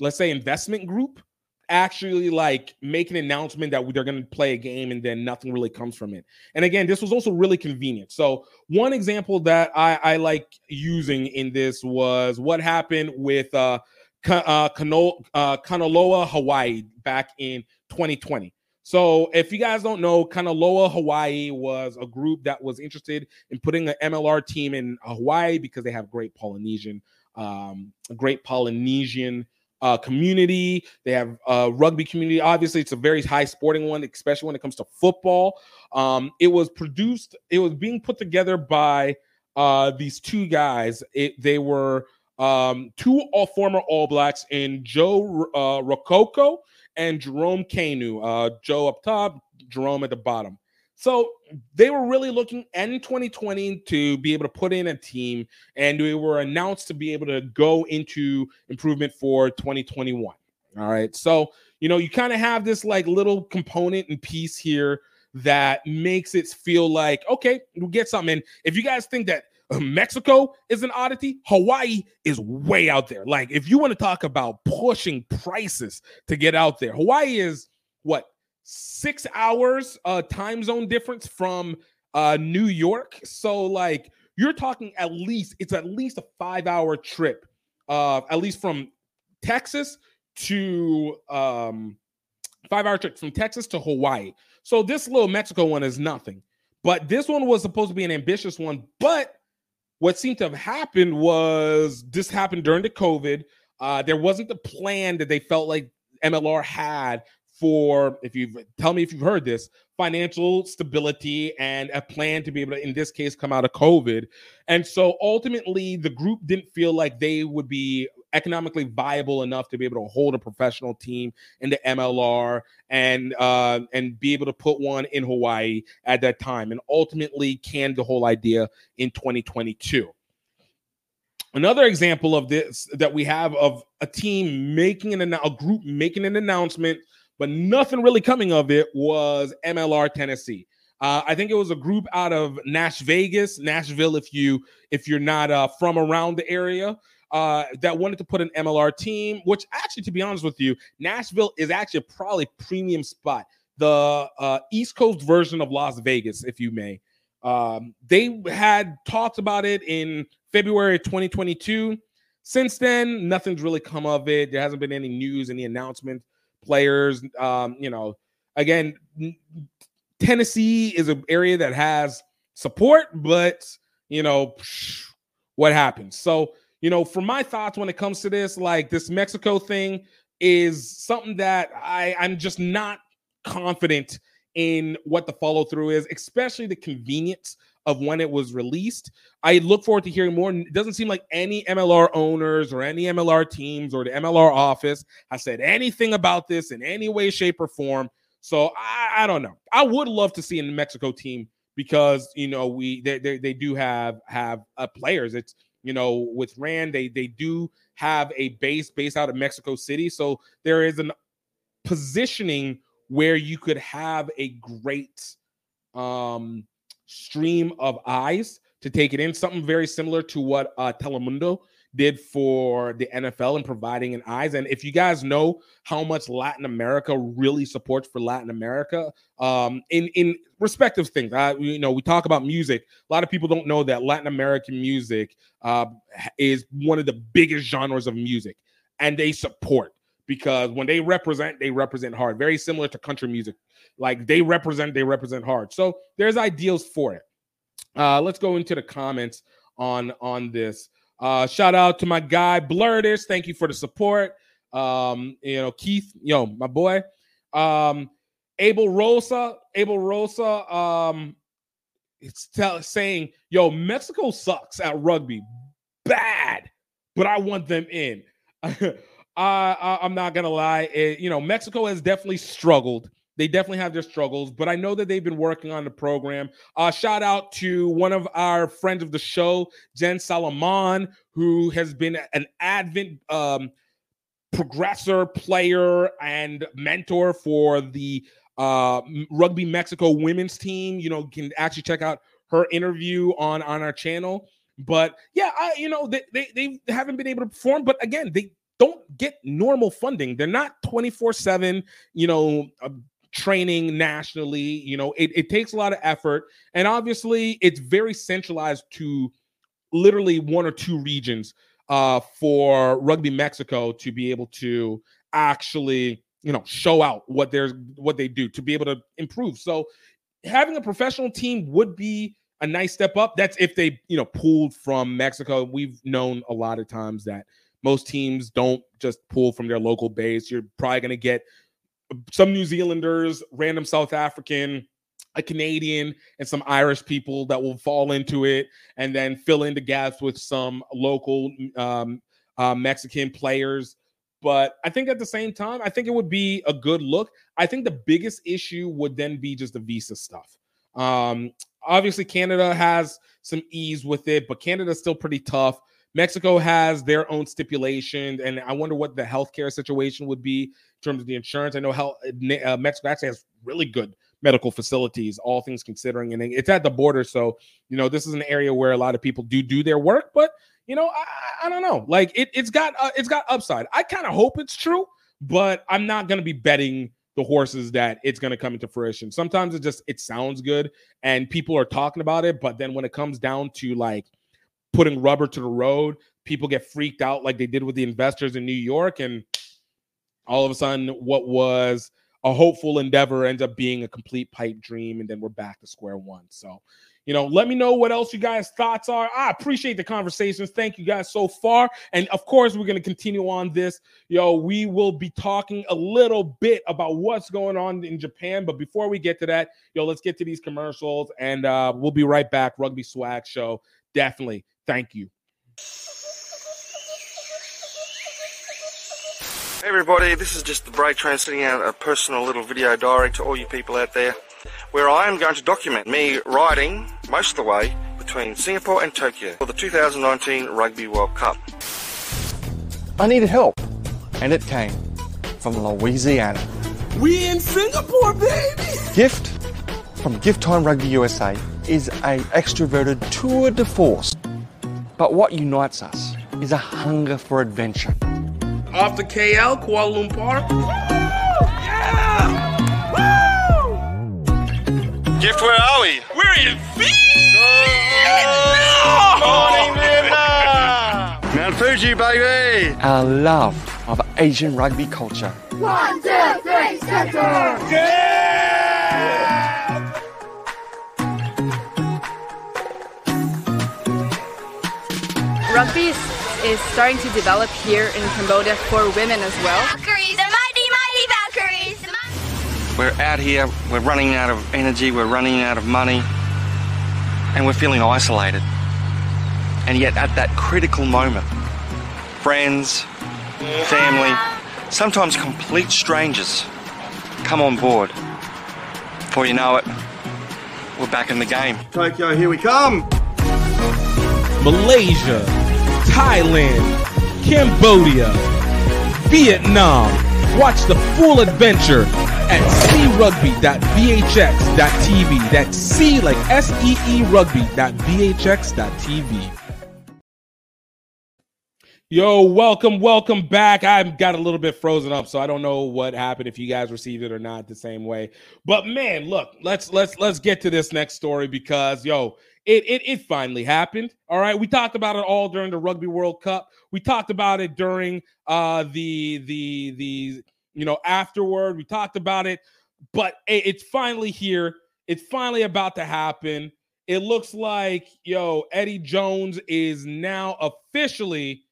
let's say, investment group actually like make an announcement that they're going to play a game and then nothing really comes from it. And again, this was also really convenient. So one example that I, I like using in this was what happened with uh, uh, Kano, uh, Kanaloa, Hawaii back in 2020. So, if you guys don't know, Kanaloa Hawaii was a group that was interested in putting an MLR team in Hawaii because they have great Polynesian, um, great Polynesian uh, community. They have a rugby community. Obviously, it's a very high sporting one, especially when it comes to football. Um, it was produced. It was being put together by uh, these two guys. It, they were um, two all former All Blacks in Joe uh, Rokocoko and Jerome Kaino. Uh, Joe up top, Jerome at the bottom. So they were really looking in 2020 to be able to put in a team, and we were announced to be able to go into improvement for 2021. All right. So, you know, you kind of have this like little component and piece here that makes it feel like, okay, we'll get something. And if you guys think that Mexico is an oddity. Hawaii is way out there. Like, if you want to talk about pushing prices to get out there, Hawaii is what six hours uh time zone difference from uh New York. So, like, you're talking at least it's at least a five hour trip, uh, at least from Texas to um five hour trip from Texas to Hawaii. So this little Mexico one is nothing. But this one was supposed to be an ambitious one, but what seemed to have happened was this happened during the COVID. Uh, there wasn't the plan that they felt like MLR had for, if you tell me if you've heard this, financial stability and a plan to be able to, in this case, come out of COVID. And so ultimately, the group didn't feel like they would be economically viable enough to be able to hold a professional team in the MLR and uh, and be able to put one in Hawaii at that time, and ultimately canned the whole idea in 2022. Another example of this that we have of a team making an a group making an announcement, but nothing really coming of it was MLR Tennessee. Uh, I think it was a group out of Nash Vegas, Nashville. If you if you're not uh, from around the area, uh, that wanted to put an MLR team. Which actually, to be honest with you, Nashville is actually probably premium spot, the uh, East Coast version of Las Vegas, if you may. Um, they had talked about it in February 2022. Since then, nothing's really come of it. There hasn't been any news, any announcement. Players, um, you know, again, Tennessee is an area that has support, but you know what happens. So, you know, for my thoughts when it comes to this, like this Mexico thing is something that I, I'm just not confident in what the follow through is, especially the convenience of when it was released. I look forward to hearing more. It doesn't seem like any MLR owners or any MLR teams or the MLR office has said anything about this in any way, shape, or form. So I, I don't know. I would love to see a Mexico team because you know we they they, they do have have uh, players. It's you know with Rand they they do have a base based out of Mexico City, so there is an positioning where you could have a great um stream of eyes to take it in. Something very similar to what uh, Telemundo did for the NFL and providing an eyes. And if you guys know how much Latin America really supports for Latin America, um, in in respective things, I, you know, we talk about music. A lot of people don't know that Latin American music uh, is one of the biggest genres of music, and they support because when they represent, they represent hard. Very similar to country music, like they represent, they represent hard. So there's ideals for it. Uh, let's go into the comments on on this. Uh, shout out to my guy Blurtis. Thank you for the support. Um, you know, Keith, yo, my boy. Um, Abel Rosa, Abel Rosa, um, it's tell, saying, yo, Mexico sucks at rugby. Bad, but I want them in. I, I, I'm not gonna lie. It, you know, Mexico has definitely struggled they definitely have their struggles, but I know that they've been working on the program. Uh, shout out to one of our friends of the show, Jen Salaman, who has been an advent um, progressor, player, and mentor for the uh, Rugby Mexico women's team. You know, you can actually check out her interview on on our channel. But yeah, I, you know, they, they they haven't been able to perform. But again, they don't get normal funding. They're not 24 7, you know, uh, training nationally. You know, it, it takes a lot of effort. And obviously, it's very centralized to literally one or two regions uh, for Rugby Mexico to be able to actually, you know, show out what they're what they do to be able to improve. So having a professional team would be a nice step up. That's if they, you know, pulled from Mexico. We've known a lot of times that most teams don't just pull from their local base. You're probably going to get some New Zealanders, random South African, a Canadian, and some Irish people that will fall into it and then fill in the gaps with some local um, uh, Mexican players. But I think at the same time, I think it would be a good look. I think the biggest issue would then be just the visa stuff. Um, obviously, Canada has some ease with it, but Canada's still pretty tough. Mexico has their own stipulation, and I wonder what the healthcare situation would be in terms of the insurance. I know how uh, Mexico actually has really good medical facilities, all things considering, and it's at the border. So, you know, this is an area where a lot of people do do their work, but you know, I, I don't know. Like it, it's got uh, it's got upside. I kind of hope it's true, but I'm not going to be betting the horses that it's going to come into fruition. Sometimes it just it sounds good and people are talking about it, but then when it comes down to like putting rubber to the road. People get freaked out like they did with the investors in New York. And all of a sudden, what was a hopeful endeavor ends up being a complete pipe dream. And then we're back to square one. So, you know, let me know what else you guys' thoughts are. I appreciate the conversations. Thank you guys so far. And of course, we're going to continue on this. Yo, we will be talking a little bit about what's going on in Japan. But before we get to that, yo, let's get to these commercials and uh, we'll be right back. Rugby Swag Show. Definitely Thank you. Hey everybody, this is just the break train sending out a personal little video diary to all you people out there where I am going to document me riding most of the way between Singapore and Tokyo for the 2019 Rugby World Cup. I needed help, and it came from Louisiana. We in Singapore, baby! Gift from GiftTime Rugby USA is a extroverted tour de force. But what unites us is a hunger for adventure. Off to KL, Kuala Lumpur. Gift, where are we? We're in Morning, Vietnam! Mount Fuji, baby! Our love of Asian rugby culture. One, two, three, center! Rugby is, is starting to develop here in Cambodia for women as well. Valkyries, the mighty, mighty Valkyries! We're out here, we're running out of energy, we're running out of money, and we're feeling isolated. And yet, at that critical moment, friends, family, sometimes complete strangers come on board. Before you know it, we're back in the game. Tokyo, here we come! Malaysia, Thailand, Cambodia, Vietnam. Watch the full adventure at seerugby.vhx.tv. That's C like S E E rugby.vhx.tv. Yo, welcome, welcome back. I've got a little bit frozen up, so I don't know what happened if you guys received it or not the same way. But man, look, let's let's let's get to this next story because yo, it, it it finally happened. All right, we talked about it all during the Rugby World Cup. We talked about it during uh the the the you know afterward. We talked about it, but it, it's finally here. It's finally about to happen. It looks like yo Eddie Jones is now officially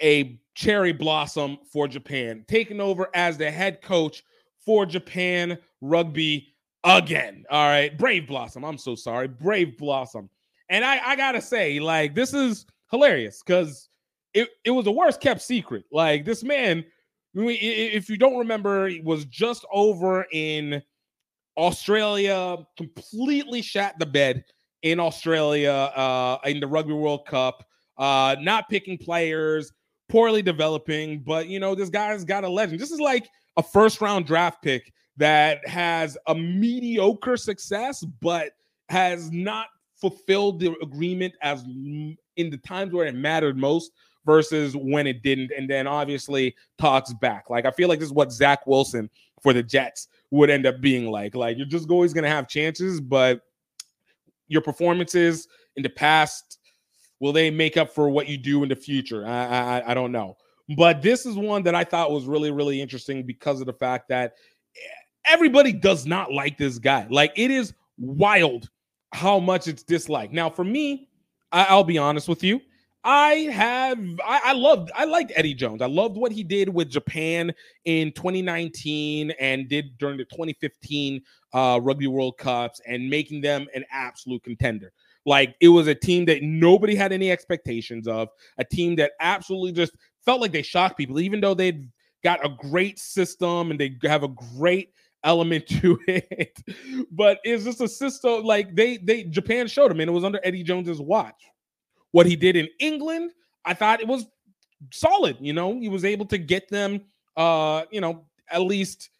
a cherry blossom for Japan, taking over as the head coach for Japan rugby again. All right, Brave Blossom. I'm so sorry, Brave Blossom. And I, I gotta say, like, this is hilarious because it, it was the worst kept secret. Like, this man, if you don't remember, was just over in Australia, completely shat the bed in Australia uh, in the Rugby World Cup, uh, not picking players, poorly developing. But, you know, this guy's got a legend. This is like a first round draft pick that has a mediocre success, but has not fulfilled the agreement as in the times where it mattered most versus when it didn't. And then obviously talks back. Like I feel like this is what Zach Wilson for the Jets would end up being like. Like you're just always gonna have chances, but your performances in the past will they make up for what you do in the future? I I, I don't know. But this is one that I thought was really, really interesting because of the fact that everybody does not like this guy. Like it is wild how much it's disliked. Now, for me, I, will be honest with you. I have I, I loved I liked Eddie Jones. I loved what he did with Japan in 2019 and did during the 2015 uh, Rugby World Cups and making them an absolute contender. Like it was a team that nobody had any expectations of, a team that absolutely just felt like they shocked people, even though they'd got a great system and they have a great element to it. but is this a system like they they Japan showed him, and it was under Eddie Jones's watch. What he did in England, I thought it was solid. You know, he was able to get them uh, you know, at least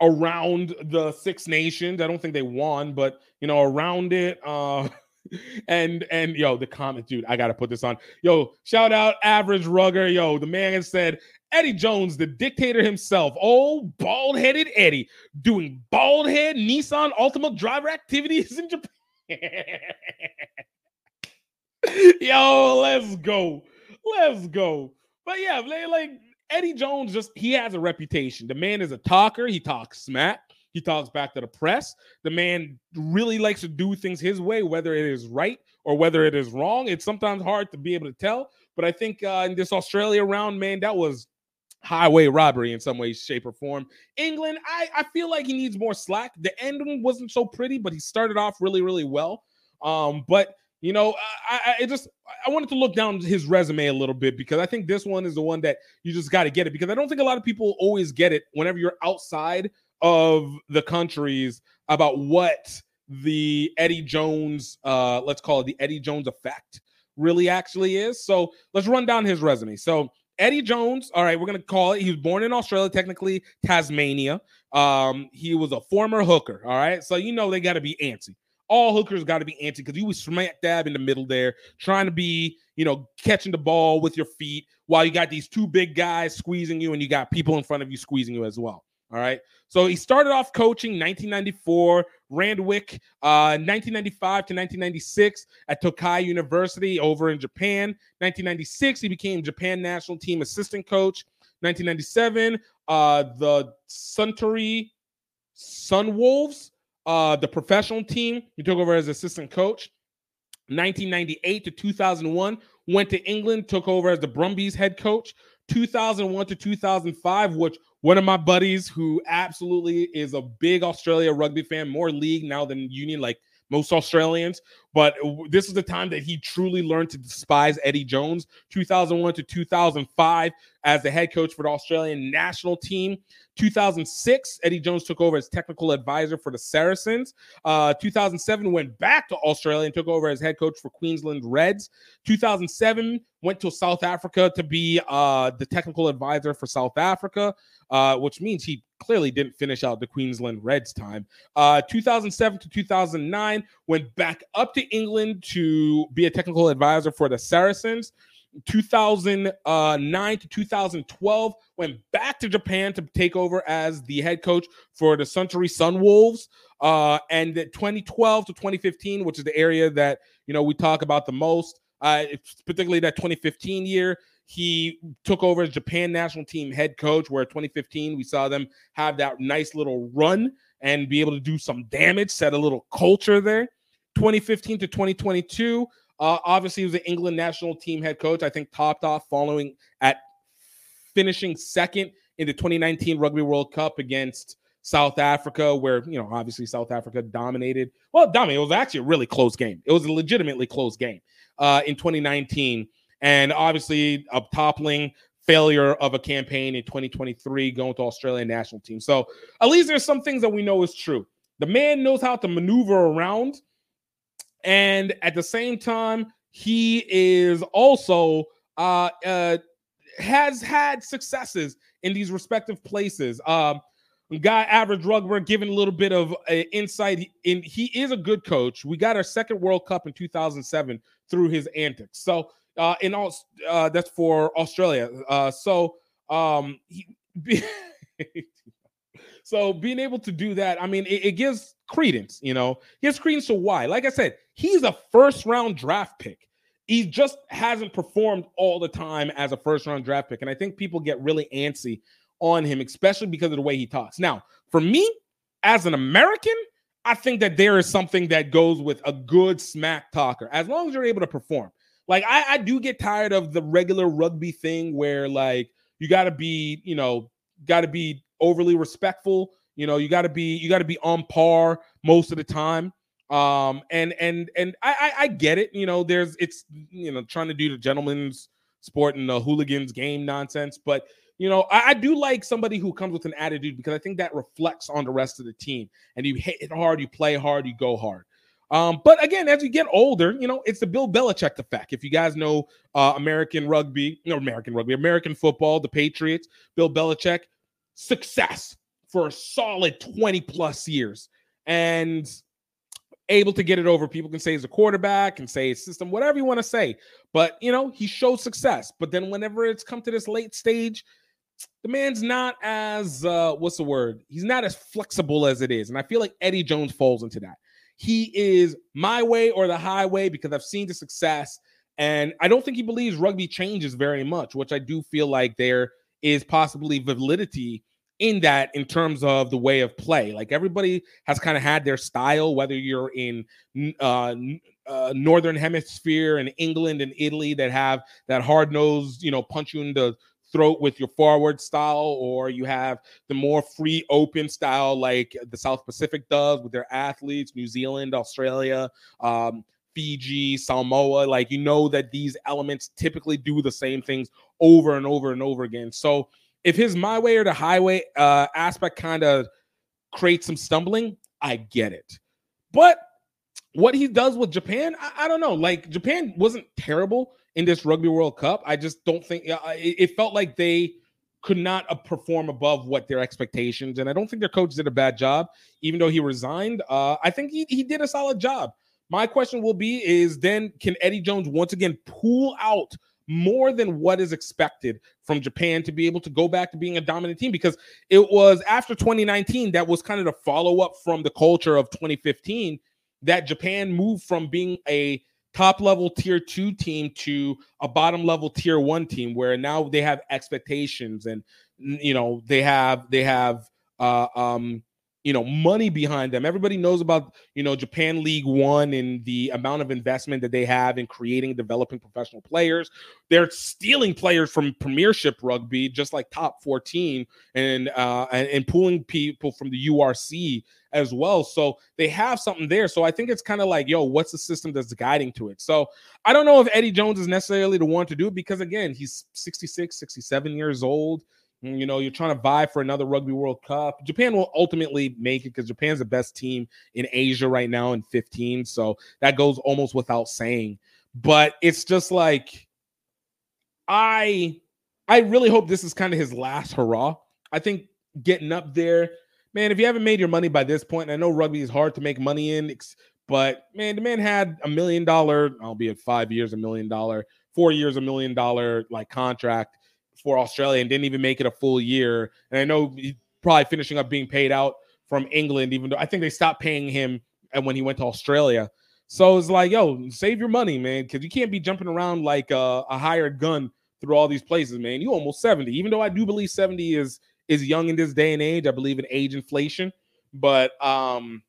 around the Six Nations. I don't think they won, but you know, around it. Uh and and yo, the comment, dude, I gotta put this on. Yo, shout out average rugger. Yo, the man said Eddie Jones, the dictator himself, old bald headed Eddie, doing bald head Nissan Ultimate driver activities in Japan. Yo, let's go. Let's go. But yeah, like Eddie Jones, just he has a reputation. The man is a talker, he talks smack. He talks back to the press. The man really likes to do things his way, whether it is right or whether it is wrong. It's sometimes hard to be able to tell. But I think uh, in this Australia round, man, that was highway robbery in some way, shape, or form. England, I, I feel like he needs more slack. The ending wasn't so pretty, but he started off really, really well. Um, but You know, I, I just I wanted to look down his resume a little bit because I think this one is the one that you just got to get it because I don't think a lot of people always get it whenever you're outside of the countries about what the Eddie Jones, uh, let's call it the Eddie Jones effect, really actually is. So let's run down his resume. So Eddie Jones, all right, we're gonna call it. He was born in Australia, technically Tasmania. Um, he was a former hooker. All right, so you know they got to be antsy. All hookers got to be antsy because you was smack dab in the middle there, trying to be, you know, catching the ball with your feet while you got these two big guys squeezing you, and you got people in front of you squeezing you as well. All right. So he started off coaching 1994, Randwick, uh, 1995 to 1996 at Tokai University over in Japan. 1996, he became Japan national team assistant coach. 1997, uh, the Suntory Sunwolves, uh, the professional team, he took over as assistant coach. 1998 to 2001, went to England, took over as the Brumbies head coach. 2001 to 2005, which one of my buddies who absolutely is a big Australia rugby fan, more league now than union, like most Australians. But this is the time that he truly learned to despise Eddie Jones. 2001 to 2005 as the head coach for the Australian national team. 2006, Eddie Jones took over as technical advisor for the Saracens. Uh, 2007, went back to Australia and took over as head coach for Queensland Reds. 2007, went to South Africa to be uh, the technical advisor for South Africa, uh, which means he clearly didn't finish out the Queensland Reds time. Uh, 2007 to 2009, went back up to England to be a technical advisor for the Saracens. 2009 to 2012 went back to Japan to take over as the head coach for the Suntory Sunwolves. Uh, and 2012 to 2015, which is the area that you know we talk about the most, uh, particularly that 2015 year. He took over as Japan national team head coach, where 2015 we saw them have that nice little run and be able to do some damage, set a little culture there. 2015 to 2022, uh, obviously, he was the England national team head coach. I think topped off following at finishing second in the 2019 Rugby World Cup against South Africa, where you know obviously South Africa dominated. Well, dominated. It was actually a really close game. It was a legitimately close game uh, in 2019, and obviously a toppling failure of a campaign in 2023 going to Australian national team. So at least there's some things that we know is true. The man knows how to maneuver around and at the same time, he is also uh, uh, has had successes in these respective places. Um, guy average rugber giving a little bit of uh, insight. In he is a good coach. We got our second world cup in 2007 through his antics. So uh in all uh that's for australia. Uh so um he so being able to do that i mean it, it gives credence you know gives credence to why like i said He's a first round draft pick. He just hasn't performed all the time as a first round draft pick. And I think people get really antsy on him, especially because of the way he talks. Now, for me, as an American, I think that there is something that goes with a good smack talker, as long as you're able to perform. Like, I, I do get tired of the regular rugby thing where, like, you got to be, you know, got to be overly respectful. You know, you got to be, you got to be on par most of the time. Um, and and and I, I, I get it. You know, there's it's you know trying to do the gentleman's sport and the hooligans game nonsense, but you know, I, I, do like somebody who comes with an attitude because I think that reflects on the rest of the team. And you hit it hard, you play hard, you go hard. Um, but again, as you get older, you know, it's the Bill Belichick effect. If you guys know uh, American rugby, no American rugby, American football, the Patriots, Bill Belichick, success for a solid 20 plus years. And able to get it over. People can say he's a quarterback and say his system, whatever you want to say. But you know, he showed success. But then whenever it's come to this late stage, the man's not as uh what's the word? He's not as flexible as it is. And I feel like Eddie Jones falls into that. He is my way or the highway because I've seen the success. And I don't think he believes rugby changes very much, which I do feel like there is possibly validity in that in terms of the way of play. Like everybody has kind of had their style, whether you're in uh, uh, northern hemisphere and England and Italy that have that hard nosed, you know, punch you in the throat with your forward style, or you have the more free, open style like the South Pacific does with their athletes, New Zealand, Australia. Um, Fiji, Samoa. Like you know that these elements typically do the same things over and over and over again. So if his my way or the highway uh, aspect kind of creates some stumbling, I get it. But what he does with Japan, I, I, don't know. Like Japan wasn't terrible in this Rugby World Cup. I just don't think it, it, felt like they could not uh, perform above what their expectations. And I don't think their coach did a bad job, even though he resigned. Uh, I think he, he did a solid job. My question will be: Is then can Eddie Jones once again pull out more than what is expected from Japan to be able to go back to being a dominant team because it was after 2019 that was kind of the follow up from the culture of 2015 that Japan moved from being a top level tier two team to a bottom level tier one team where now they have expectations and you know they have they have uh um you know money behind them. Everybody knows about you know japan league one and the amount of investment that they have in creating developing professional players. They're stealing players from premiership rugby just like top 14 and uh and, and pulling people from the urc as well. So they have something there. So i think it's kind of like yo what's the system that's guiding to it? So i don't know if eddie jones is necessarily the one to do it because again he's 66 67 years old Mm, you know, you're trying to vie for another Rugby World Cup. Japan will ultimately make it because Japan's the best team in Asia right now in 15. So that goes almost without saying. But it's just like I I really hope this is kind of his last hurrah. I think getting up there, man, if you haven't made your money by this point, I know rugby is hard to make money in, but man, the man had a million dollar, albeit five years, a million dollar, four years, a million dollar like contract for Australia and didn't even make it a full year. And I know he's probably finishing up being paid out from England, even though I think they stopped paying him and when he went to Australia. So it's like, yo, save your money, man, because you can't be jumping around like a, a hired gun through all these places, man. You almost 70. Even though I do believe 70 is is young in this day and age. I believe in age inflation, but um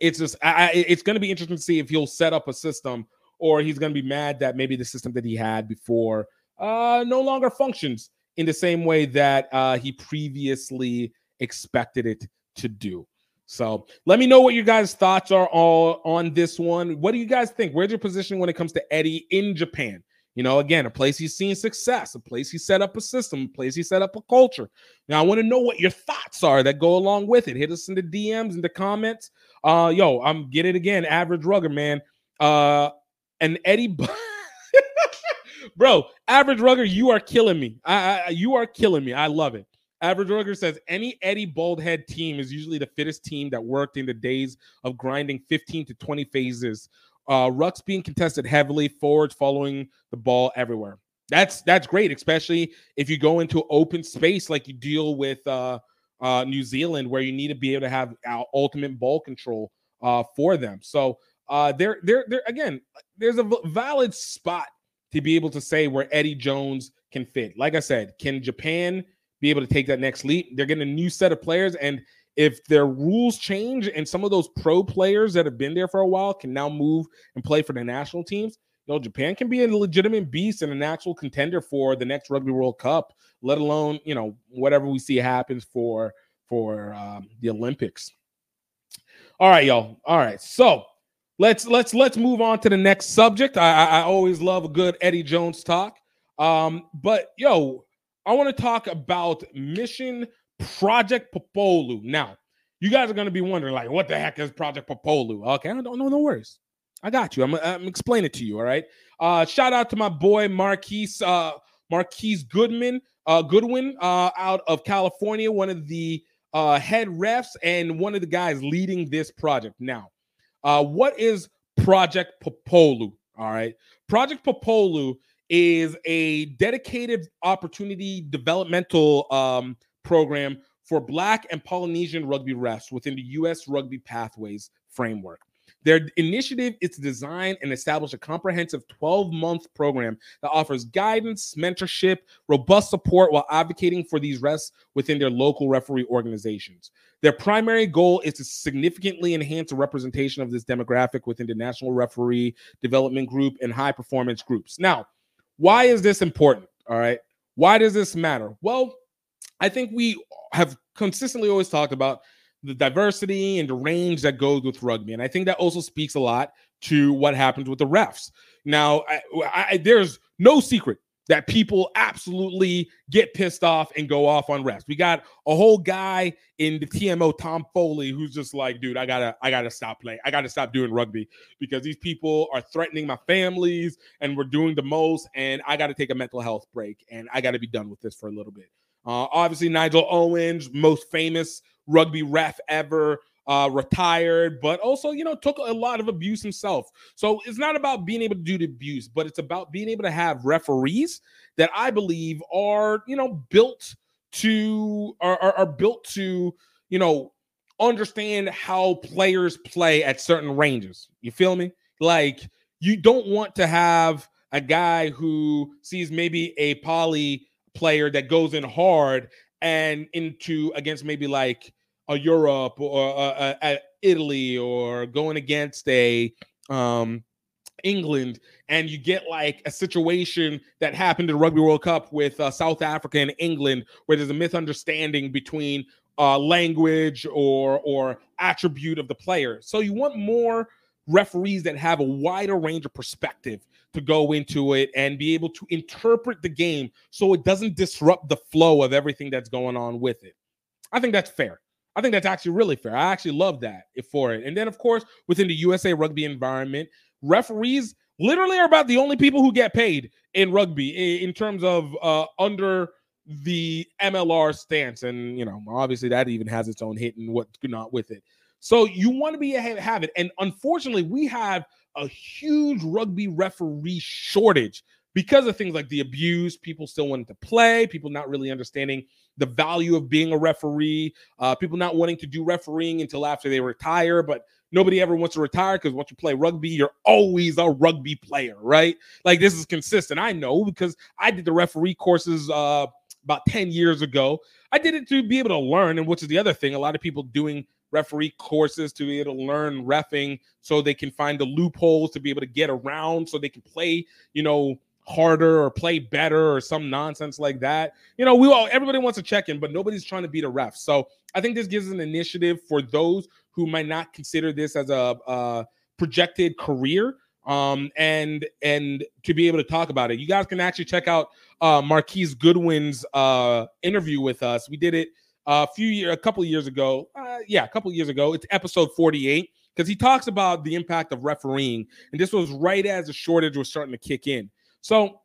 it's just I, it's to be interesting to see if he'll set up a system or he's to be mad that maybe the system that he had before uh, no longer functions in the same way that uh, he previously expected it to do. So let me know what your guys' thoughts are all on this one. What do you guys think? Where's your position when it comes to Eddie in Japan? You know, again, a place he's seen success, a place he set up a system, a place he set up a culture. Now, I want to know what your thoughts are that go along with it. Hit us in the DMs and the comments. Uh, yo, I'm get it again, average rugger man. Uh, and Eddie. Bro. Average Rugger, you are killing me. I, I, you are killing me. I love it. Average Rugger says any Eddie Baldhead team is usually the fittest team that worked in the days of grinding 15 to 20 phases. Uh, Rucks being contested heavily, forwards following the ball everywhere. That's that's great, especially if you go into open space like you deal with uh, uh, New Zealand, where you need to be able to have ultimate ball control uh, for them. So uh, there, there, there again, there's a valid spot to be able to say where Eddie Jones can fit. Like I said, can Japan be able to take that next leap? They're getting a new set of players. And if their rules change and some of those pro players that have been there for a while can now move and play for the national teams, you know, Japan can be a legitimate beast and an actual contender for the next Rugby World Cup, let alone, you know, whatever we see happens for for um, the Olympics. All right, y'all. All right. So let's let's let's move on to the next subject. I, I, always love a good Eddie Jones talk. Um, but yo, I want to talk about Mission Project Popolo. Now, you guys are to be wondering, like, what the heck is Project Popolo? Okay, I don't know. No worries. I got you. I'm, I'm explaining it to you. All right. Uh, shout out to my boy Marquise uh, Marquise Goodman uh, Goodwin uh, out of California, one of the uh, head refs and one of the guys leading this project. Now, uh, what is Project Popolo? All right. Project Popolo is a dedicated opportunity developmental um, program for Black and Polynesian rugby refs within the U.S. Rugby Pathways framework. Their initiative is to design and establish a comprehensive 12 month program that offers guidance, mentorship, robust support while advocating for these refs within their local referee organizations. Their primary goal is to significantly enhance the representation of this demographic within the National Referee Development Group and high performance groups. Now, why is this important? All right. Why does this matter? Well, I think we have consistently always talked about the diversity and the range that goes with rugby. And I think that also speaks a lot to what happens with the refs. Now, I, I, there's no secret that people absolutely get pissed off and go off on refs. We got a whole guy in the TMO, Tom Foley, who's just like, dude, I gotta, I gotta stop playing. I gotta stop doing rugby because these people are threatening my families and we're doing the most, and I gotta take a mental health break and I gotta be done with this for a little bit. Uh, obviously, Nigel Owens, most famous rugby ref ever, uh, retired, but also, you know, took a lot of abuse himself. So it's not about being able to do the abuse, but it's about being able to have referees that I believe are, you know, built to are, are, are built to, you know, understand how players play at certain ranges. You feel me? Like you don't want to have a guy who sees maybe a poly player that goes in hard and into against maybe like a Europe or a, a, a Italy or going against a um, England, and you get like a situation that happened in Rugby World Cup with uh, South Africa and England, where there's a misunderstanding between uh, language or or attribute of the player. So you want more referees that have a wider range of perspective to go into it and be able to interpret the game so it doesn't disrupt the flow of everything that's going on with it. I think that's fair. I think that's actually really fair. I actually love that for it. And then, of course, within the USA rugby environment, referees literally are about the only people who get paid in rugby in terms of uh, under the MLR stance. And, you know, obviously that even has its own hit and what's not with it. So you want to be have it. And unfortunately, we have a huge rugby referee shortage because of things like the abuse, people still wanting to play, people not really understanding the value of being a referee, uh, people not wanting to do refereeing until after they retire, but nobody ever wants to retire because once you play rugby, you're always a rugby player, right? Like this is consistent. I know because I did the referee courses uh, about 10 years ago. I did it to be able to learn, and which is the other thing, a lot of people doing referee courses to be able to learn refing so they can find the loopholes to be able to get around so they can play, you know, harder or play better or some nonsense like that. You know, we all everybody wants to check in, but nobody's trying to beat a ref. So I think this gives an initiative for those who might not consider this as a, a projected career um and and to be able to talk about it you guys can actually check out uh marquise goodwin's uh interview with us we did it a few year a couple years ago uh yeah a couple years ago it's episode 48 because he talks about the impact of refereeing and this was right as the shortage was starting to kick in so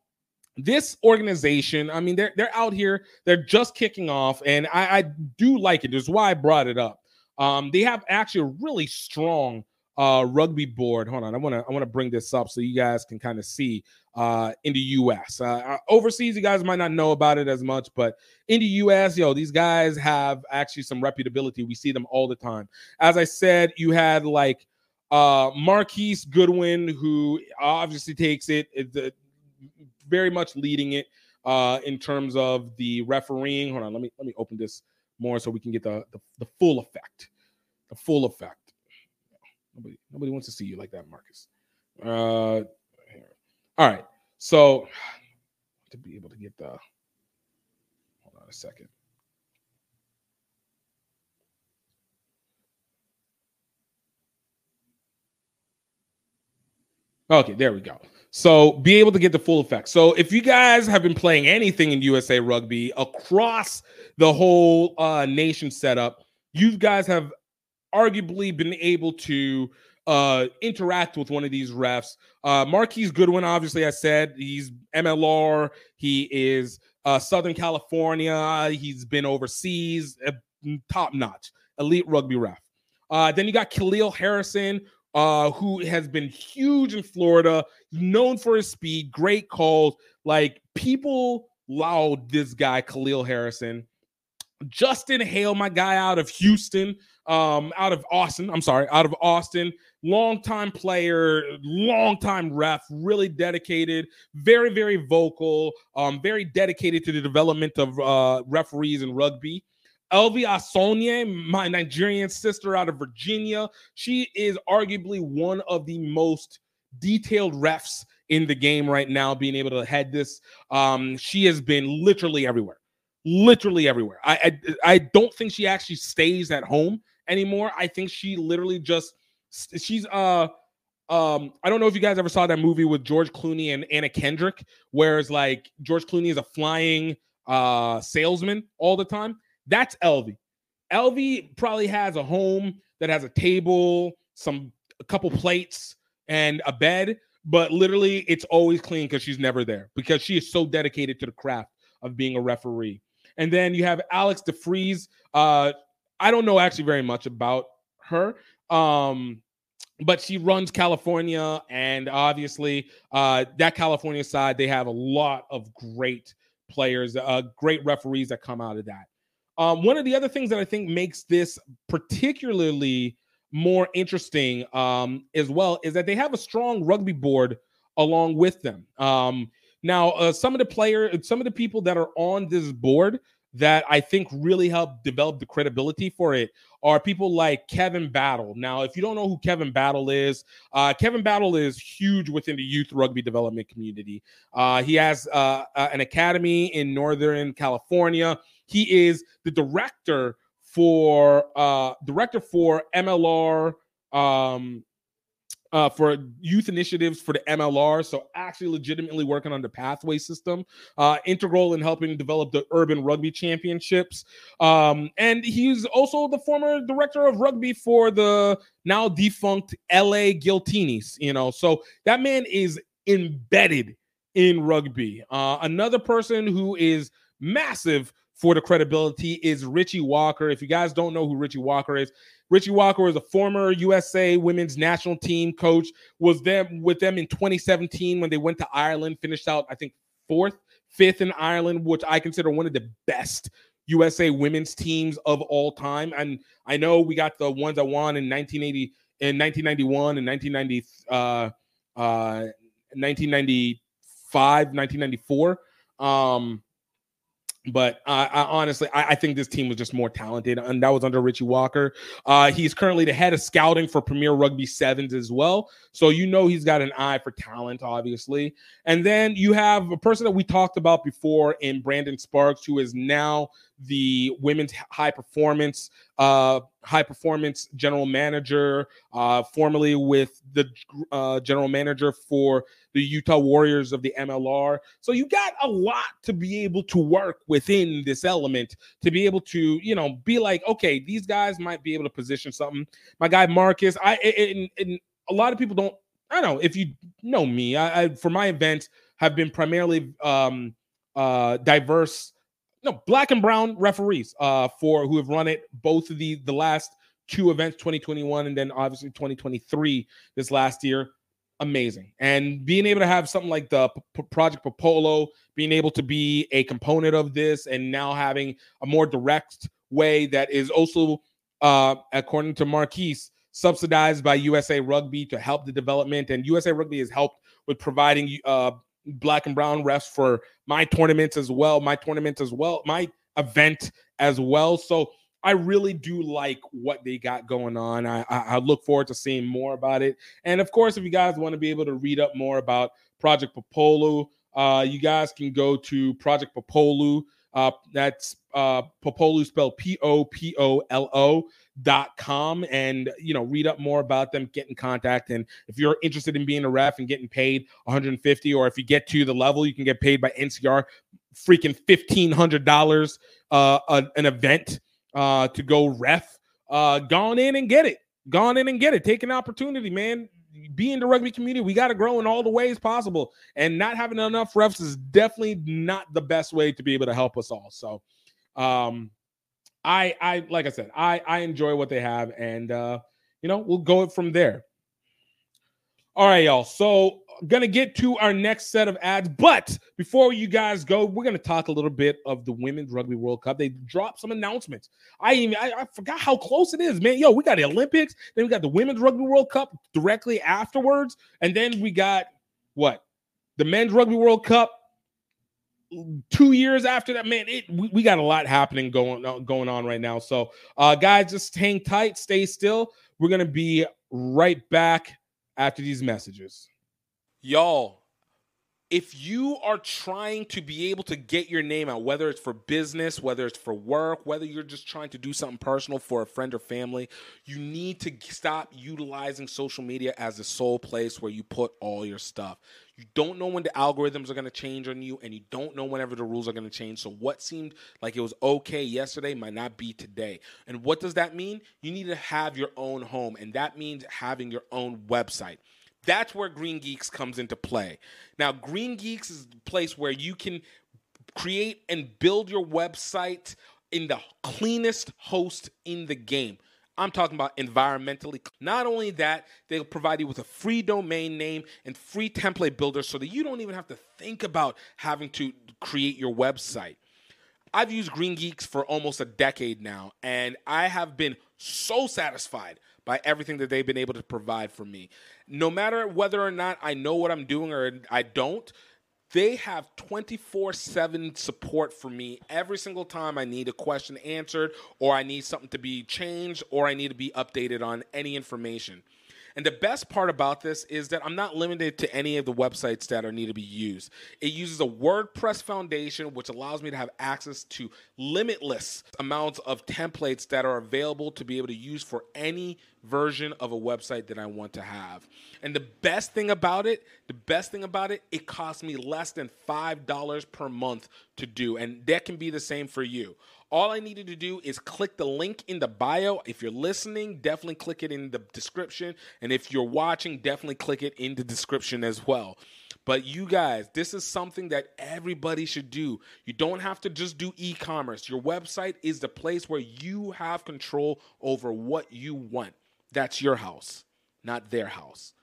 this organization, I mean, they're they're out here, they're just kicking off, and I, I do like it. That's why I brought it up. Um, they have actually a really strong uh, rugby board. Hold on, I want to I want to bring this up so you guys can kind of see uh, in the U.S. Uh, uh, overseas, you guys might not know about it as much, but in the U.S., yo, these guys have actually some reputability. We see them all the time. As I said, you had like uh, Marquise Goodwin, who obviously takes it. it very much leading it uh, in terms of the refereeing. Hold on, let me let me open this more so we can get the the, the full effect. The full effect. Nobody nobody wants to see you like that, Marcus. Uh, all right. So to be able to get the hold on a second. Okay, there we go. So be able to get the full effect. So if you guys have been playing anything in USA Rugby across the whole uh, nation setup, you guys have arguably been able to uh, interact with one of these refs. Uh, Marquise Goodwin, obviously, I said he's MLR. He is uh, Southern California. He's been overseas, uh, top notch, elite rugby ref. Uh, then you got Khalil Harrison, uh, who has been huge in Florida, known for his speed, great calls. Like people loud this guy, Khalil Harrison. Justin Hale, my guy out of Houston, um, out of Austin. I'm sorry, out of Austin. Longtime player, longtime ref, really dedicated, very, very vocal, um, very dedicated to the development of uh, referees in rugby. Elvi Asonye, my Nigerian sister out of Virginia, she is arguably one of the most detailed refs in the game right now, being able to head this. Um, she has been literally everywhere, literally everywhere. I, I I don't think she actually stays at home anymore. I think she literally just she's uh um, I don't know if you guys ever saw that movie with George Clooney and Anna Kendrick, where it's like George Clooney is a flying uh salesman all the time. That's Elvie. Elvie probably has a home that has a table, some a couple plates, and a bed, but literally it's always clean because she's never there because she is so dedicated to the craft of being a referee. And then you have Alex DeFries. Uh, I don't know actually very much about her. Um, but she runs California, and obviously, uh, that California side, they have a lot of great players, uh, great referees that come out of that. Um, one of the other things that I think makes this particularly more interesting um, as well is that they have a strong rugby board along with them. Um, now, uh, some of the players, some of the people that are on this board that I think really help develop the credibility for it are people like Kevin Battle. Now, if you don't know who Kevin Battle is, uh, Kevin Battle is huge within the youth rugby development community. Uh, he has uh, uh an academy in Northern California. He is the director for uh, director for MLR um, uh, for youth initiatives for the MLR. So actually, legitimately working on the pathway system, uh, integral in helping develop the Urban Rugby Championships. Um, and he's also the former director of rugby for the now defunct LA Giltinis. You know, so that man is embedded in rugby. Uh, another person who is massive for the credibility is Richie Walker. If you guys don't know who Richie Walker is, Richie Walker was a former USA women's national team coach, was them with them in 2017 when they went to Ireland, finished out, I think, fourth, fifth in Ireland, which I consider one of the best USA women's teams of all time. And I know we got the ones that won in 1980, in 1991 and 1990, uh, uh, 1995, 1994. Um, but I, I honestly, I, I, think this team was just more talented, and that was under Richie Walker. Uh, he's currently the head of scouting for Premier Rugby Sevens as well, so you know he's got an eye for talent, obviously. And then you have a person that we talked about before in Brandon Sparks, who is now the women's high performance uh, high performance general manager, uh, formerly with the uh, general manager for the Utah Warriors of the MLR. So you got a lot to be able to work within this element to be able to, you know, be like, okay, these guys might be able to position something. My guy Marcus, I and, and a lot of people don't. I don't know if you know me. I, I for my events have been primarily um, uh, diverse no black and brown referees uh for who have run it both of the the last two events 2021 and then obviously 2023 this last year. Amazing. And being able to have something like the P- project popolo being able to be a component of this and now having a more direct way that is also uh according to marquise subsidized by usa rugby to help the development. And usa rugby has helped with providing uh black and brown refs for my tournaments as well, my tournament as well, my event as well. So I really do like what they got going on. I, I, I, look forward to seeing more about it. And of course, if you guys want to be able to read up more about Project Popolo, uh, you guys can go to Project Popolo. Uh, that's uh, Popolo spelled P O P O L O dot com and you know read up more about them get in contact. And if you're interested in being a ref and getting paid 150 or if you get to the level you can get paid by ncr freaking $1500 uh an event uh to go ref. Uh gone in and get it. Gone in and get it. Take an opportunity man. Be in the rugby community. We got to grow in all the ways possible. And not having enough refs is definitely not the best way to be able to help us all. So um I I like I said, I I enjoy what they have, and uh, you know, we'll go from there. All right, y'all. So gonna get to our next set of ads, but before you guys go, we're gonna talk a little bit of the Women's Rugby World Cup. They dropped some announcements. I even I, I forgot how close it is, man. Yo, we got the Olympics, then we got the Women's Rugby World Cup directly afterwards, and then we got what the Men's Rugby World Cup two years after that, man, it we, we, got a lot happening going on going on right now. So uh guys, just hang tight, stay still. We're gonna be right back after these messages. Y'all, if you are trying to be able to get your name out, whether it's for business, whether it's for work, whether you're just trying to do something personal for a friend or family, you need to stop utilizing social media as the sole place where you put all your stuff. You don't know when the algorithms are going to change on you, and you don't know whenever the rules are going to change. So, what seemed like it was okay yesterday might not be today. And what does that mean? You need to have your own home, and that means having your own website. That's where Green Geeks comes into play. Now, Green Geeks is the place where you can create and build your website in the cleanest host in the game. I'm talking about environmentally. Not only that, they'll provide you with a free domain name and free template builder so that you don't even have to think about having to create your website. I've used Green Geeks for almost a decade now, and I have been so satisfied by everything that they've been able to provide for me. No matter whether or not I know what I'm doing or I don't, they have 24 7 support for me every single time I need a question answered, or I need something to be changed, or I need to be updated on any information. And the best part about this is that I'm not limited to any of the websites that are need to be used. It uses a WordPress foundation, which allows me to have access to limitless amounts of templates that are available to be able to use for any version of a website that I want to have. And the best thing about it, the best thing about it, it costs me less than $5 per month to do. And that can be the same for you. All I needed to do is click the link in the bio. If you're listening, definitely click it in the description. And if you're watching, definitely click it in the description as well. But you guys, this is something that everybody should do. You don't have to just do e commerce. Your website is the place where you have control over what you want. That's your house, not their house.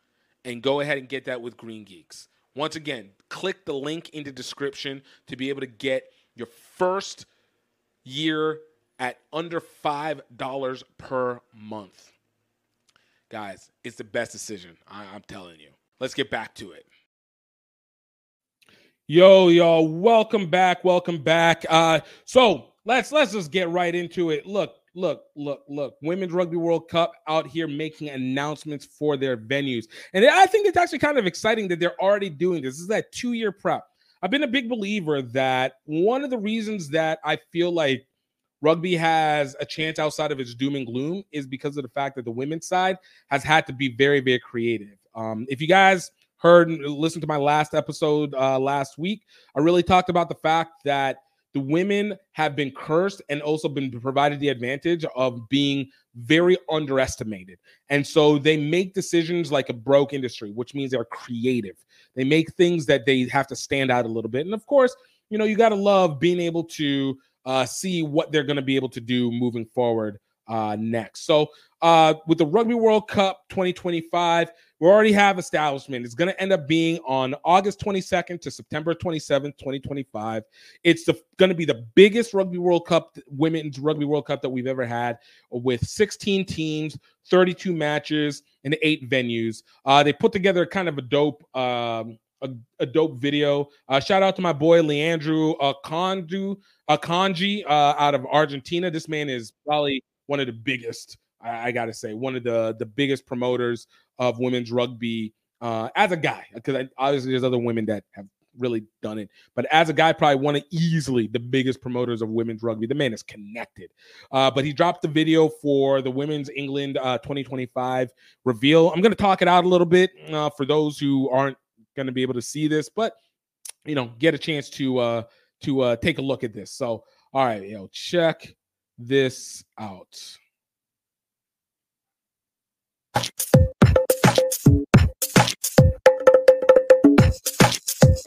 And go ahead and get that with Green Geeks. Once again, click the link in the description to be able to get your first year at under $5 per month. Guys, it's the best decision. I, am telling you. Let's get back to it. Yo, y'all, welcome back. Welcome back. Uh, so let's let's just get right into it. Look, look, look, look. Women's Rugby World Cup out here making announcements for their venues. And I think it's actually kind of exciting that they're already doing this. This is that two-year prep. I've been a big believer that one of the reasons that I feel like rugby has a chance outside of its doom and gloom is because of the fact that the women's side has had to be very, very creative. Um, if you guys heard and listened to my last episode uh, last week, I really talked about the fact that the women have been cursed and also been provided the advantage of being very underestimated. And so they make decisions like a broke industry, which means they're creative. They make things that they have to stand out a little bit. And of course, you know, you got to love being able to uh, see what they're going to be able to do moving forward uh, next. So, uh, with the Rugby World Cup 2025, we already have establishment. It's going to end up being on August 22nd to September 27th, 2025. It's going to be the biggest Rugby World Cup, women's Rugby World Cup that we've ever had, with 16 teams, 32 matches, and eight venues. Uh, they put together kind of a dope. Um, a, a, dope video. Uh, shout out to my boy Leandro Akandu Akanji uh, out of Argentina. This man is probably one of the biggest. I, I got to say, one of the the biggest promoters of women's rugby uh, as a guy. Because obviously, there's other women that have really done it, but as a guy, probably one of easily the biggest promoters of women's rugby. The man is connected. Uh, but he dropped the video for the Women's England uh, 2025 reveal. I'm going to talk it out a little bit uh, for those who aren't going to be able to see this, but you know, get a chance to uh to uh take a look at this. So, all right, yo, check this out.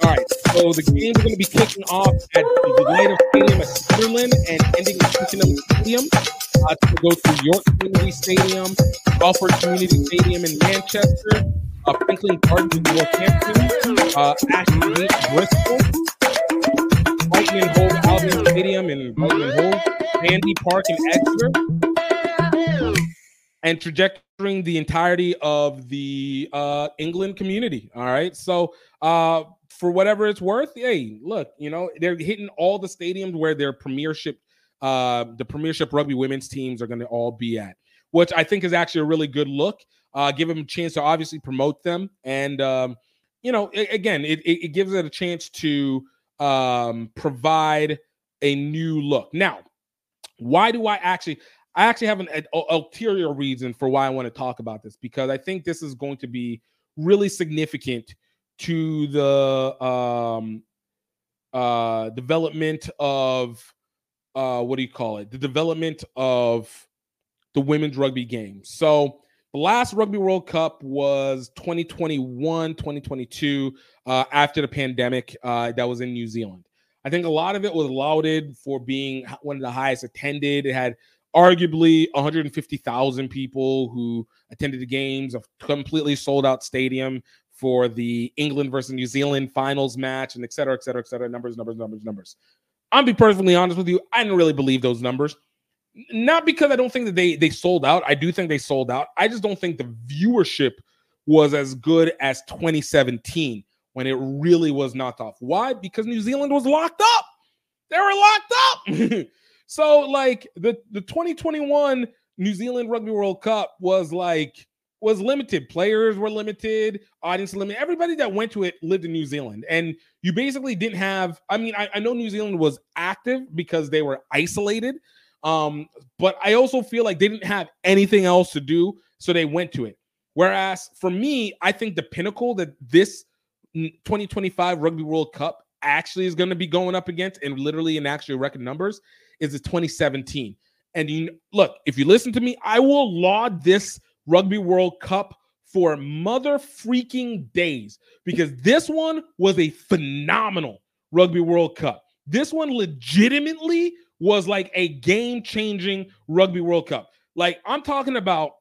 All right, so the games are going to be kicking off at the United Stadium at Sunderland and ending at Twickenham Stadium. Uh, to go to York Community Stadium, Salford Community Stadium in Manchester, uh, Franklin Gardens in Northampton, uh, Ashton Gate, Bristol, Whiteman Hole Albion Stadium in Whiteman Hole, Sandy Park in Exeter, and trajectorying the entirety of the uh, England community. All right. So, uh, for whatever it's worth, hey, look, you know, they're hitting all the stadiums where their premiership, uh, the premiership rugby women's teams are going to all be at, which I think is actually a really good look uh, give them a chance to obviously promote them and um, you know, a- again, it, it, it gives it a chance to um, provide a new look. Now, why do I actually? I actually have an, an ulterior reason for why I want to talk about this because I think this is going to be really significant to the um, uh, development of uh, what do you call it? The development of the women's rugby game. So the last Rugby World Cup was 2021, 2022, uh, after the pandemic uh, that was in New Zealand. I think a lot of it was lauded for being one of the highest attended. It had arguably 150,000 people who attended the games, a completely sold out stadium for the England versus New Zealand finals match, and et cetera, et cetera, et cetera. Numbers, numbers, numbers, numbers. I'll be perfectly honest with you. I didn't really believe those numbers. Not because I don't think that they they sold out. I do think they sold out. I just don't think the viewership was as good as 2017 when it really was knocked off. Why? Because New Zealand was locked up. They were locked up. so like the the 2021 New Zealand Rugby World Cup was like was limited. Players were limited, audience limited. Everybody that went to it lived in New Zealand. And you basically didn't have, I mean, I, I know New Zealand was active because they were isolated. Um, but I also feel like they didn't have anything else to do, so they went to it. Whereas for me, I think the pinnacle that this 2025 Rugby World Cup actually is going to be going up against, and literally in actual record numbers, is the 2017. And you look, if you listen to me, I will laud this Rugby World Cup for mother freaking days because this one was a phenomenal Rugby World Cup. This one legitimately was like a game changing Rugby World Cup. Like I'm talking about,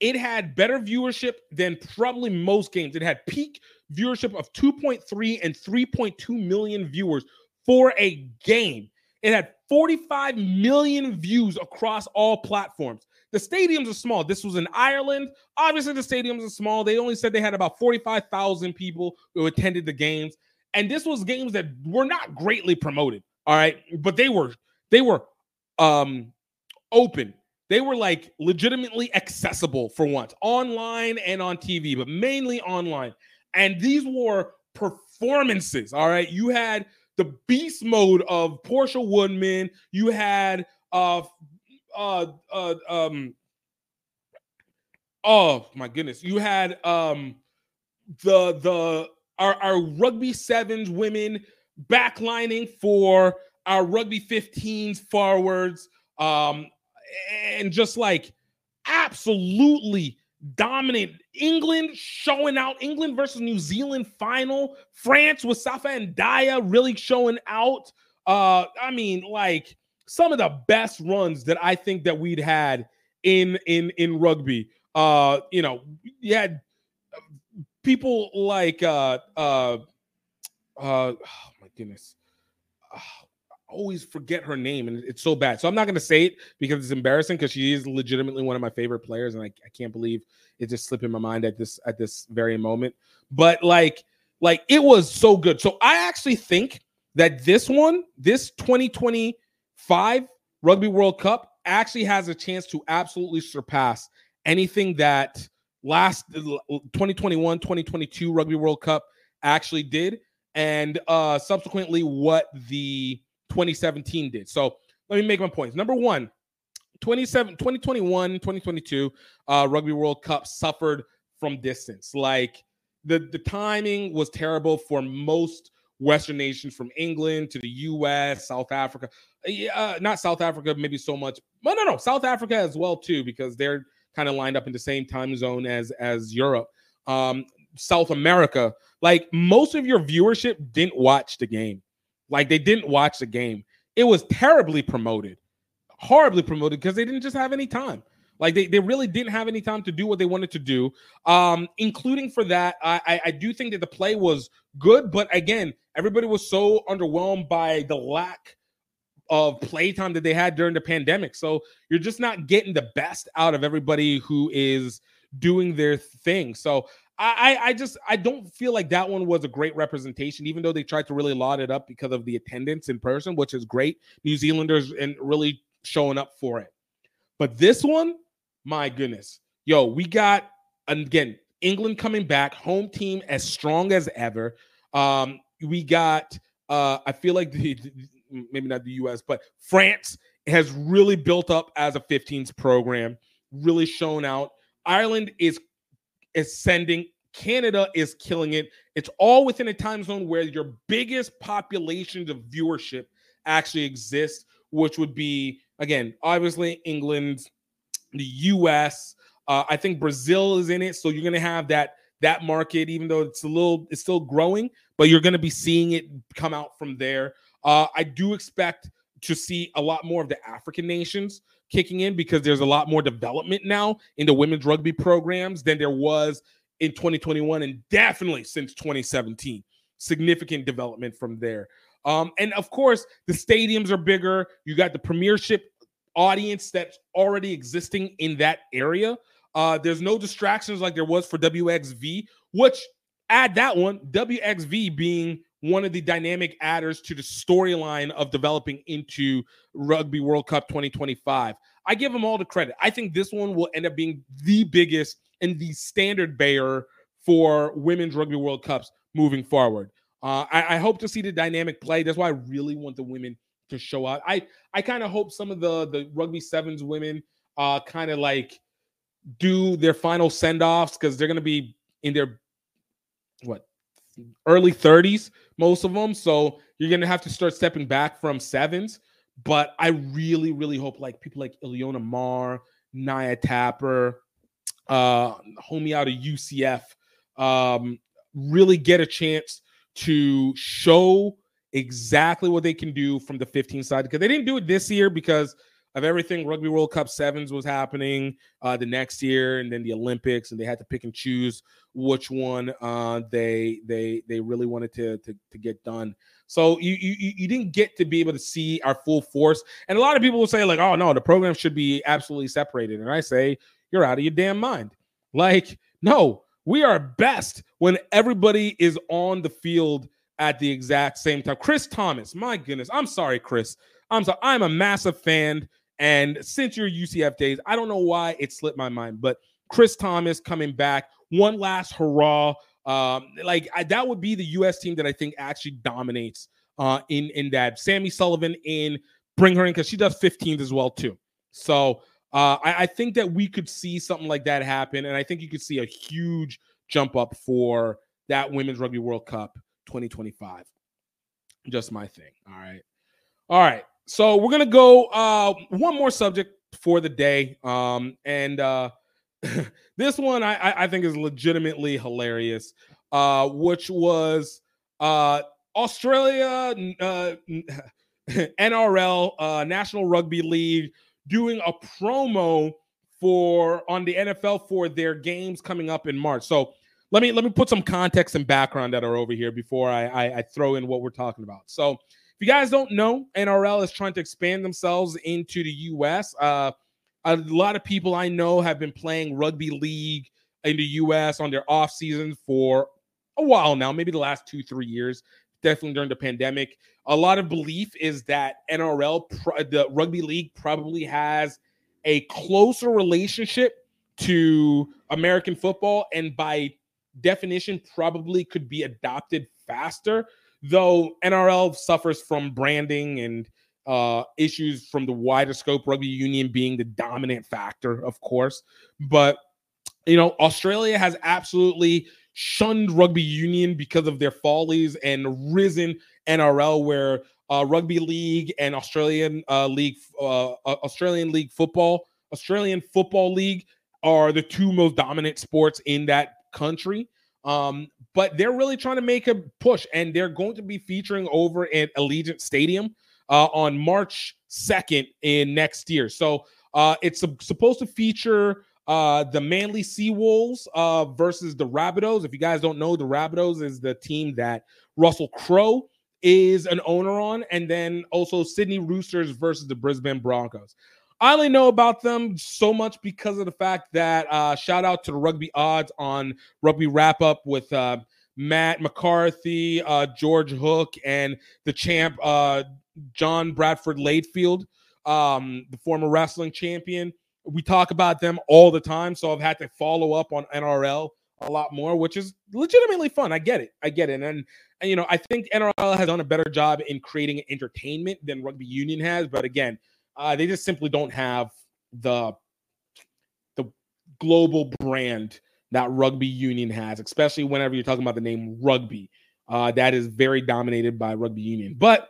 it had better viewership than probably most games. It had peak viewership of 2.3 and 3.2 million viewers for a game. It had 45 million views across all platforms. The stadiums are small. This was in Ireland. Obviously, the stadiums are small. They only said they had about 45,000 people who attended the games. And this was games that were not greatly promoted. All right. But they were, they were um open. They were like legitimately accessible for once, online and on TV, but mainly online. And these were performances. All right. You had the beast mode of Portia Woodman. You had uh uh uh um oh my goodness. You had um the the our, our rugby sevens women backlining for our rugby 15s forwards um and just like absolutely dominant. England showing out. England versus New Zealand final. France with Safi N'Diaye really showing out. Uh I mean like some of the best runs that I think that we'd had in in in rugby. Uh you know you had people like uh uh uh oh my goodness. Ah, always forget her name and it's so bad. So i'm not going to say it because it's embarrassing because she is legitimately one of my favorite players and I, I can't believe it just slipped in my mind at this at this very moment. But like like it was so good. So i actually think that this one this 2025 rugby world cup actually has a chance to absolutely surpass anything that last 2021 2022 rugby world cup actually did and uh subsequently what the 2017 did. So let me make my points. Number one 27 2021 2022 uh rugby world cup suffered from distance. Like the the timing was terrible for most western nations from england to the us south africa. Uh, not south africa maybe so much no no no south africa as well too because they're kind of lined up in the same time zone as as europe. Um south america like most of your viewership didn't watch the game like they didn't watch the game. It was terribly promoted horribly promoted because they didn't just have any time. Like they, they really didn't have any time to do what they wanted to do um including for that I, I i do think that the play was good but again everybody was so underwhelmed by the lack of playtime that they had during the pandemic. So you're just not getting the best out of everybody who is doing their thing. So I, I just I don't feel like that one was a great representation, even though they tried to really laud it up because of the attendance in person, which is great. New Zealanders and really showing up for it. But this one, my goodness, yo, we got again England coming back, home team as strong as ever. Um, we got, uh, I feel like the, the, maybe not the US, but France has really built up as a 15s program, really shown out. Ireland is ascending. Canada is killing it. It's all within a time zone where your biggest populations of viewership actually exist, which would be again, obviously England, the US. Uh, I think Brazil is in it, so you're going to have that that market, even though it's a little, it's still growing, but you're going to be seeing it come out from there. Uh, I do expect to see a lot more of the African nations kicking in because there's a lot more development now in the women's rugby programs than there was in 2021 and definitely since 2017. Significant development from there. Um, and of course, the stadiums are bigger. You got the premiership audience that's already existing in that area. Uh, there's no distractions like there was for WXV, which add that one, WXV being one of the dynamic adders to the storyline of developing into Rugby World Cup 2025. I give them all the credit. I think this one will end up being the biggest and the standard bearer for women's Rugby World Cups moving forward. Uh, I, I, hope to see the dynamic play. That's why I really want the women to show up. I I kind of hope some of the the rugby sevens women uh kind of like do their final send offs because they're gonna be in their what early 30s, most of them. So you're gonna have to start stepping back from sevens. But I really, really hope like people like Ilona Maher, Naya Tapper, uh, homie out of UCF, um, really get a chance to show exactly what they can do from the 15 side because they didn't do it this year because of everything rugby world cup sevens was happening uh, the next year and then the olympics and they had to pick and choose which one uh, they they they really wanted to, to to get done so you, you you didn't get to be able to see our full force and a lot of people will say like oh no the program should be absolutely separated and i say you're out of your damn mind like no we are best when everybody is on the field at the exact same time. Chris Thomas, my goodness, I'm sorry, Chris. I'm sorry. I'm a massive fan. And since your UCF days, I don't know why it slipped my mind, but Chris Thomas coming back, one last hurrah. Um, like I, that would be the U.S. team that I think actually dominates uh, in in that. Sammy Sullivan in, bring her in because she does 15s as well too. So uh, I, I think that we could see something like that happen, and I think you could see a huge jump up for that Women's Rugby World Cup 2025. Just my thing. All right. All right. So we're gonna go uh one more subject for the day. Um, and uh this one I, I think is legitimately hilarious. Uh, which was uh Australia uh NRL uh National Rugby League doing a promo for on the NFL for their games coming up in March. So let me let me put some context and background that are over here before I, I, I throw in what we're talking about. So, you guys don't know, NRL is trying to expand themselves into the U.S. Uh, a lot of people I know have been playing rugby league in the U.S. on their off season for a while now, maybe the last two three years. Definitely during the pandemic, a lot of belief is that NRL, the rugby league, probably has a closer relationship to American football, and by definition probably could be adopted faster, though NRL suffers from branding and uh, issues from the wider scope, rugby union being the dominant factor, of course. But, you know, Australia has absolutely shunned rugby union because of their follies and risen NRL, where uh, rugby league and Australian uh, league, uh, uh, Australian league football, Australian football league are the two most dominant sports in that country. Um, but they're really trying to make a push, and they're going to be featuring over at Allegiant Stadium uh, on March 2nd in next year. So uh, it's supposed to feature uh, the Manly Seawolves uh, versus the Rabbitohs. If you guys don't know, the Rabbitohs is the team that Russell Crowe is an owner on, and then also Sydney Roosters versus the Brisbane Broncos. I only know about them so much because of the fact that uh, shout out to the rugby odds on rugby wrap up with uh, Matt McCarthy, uh, George Hook, and the champ uh, John Bradshaw Layfield, um, the former wrestling champion. We talk about them all the time, so I've had to follow up on NRL a lot more, which is legitimately fun. I get it. I get it. And and you know, I think NRL has done a better job in creating entertainment than rugby union has. But again, uh, they just simply don't have the the global brand that rugby union has, especially whenever you're talking about the name rugby. Uh, that is very dominated by rugby union. But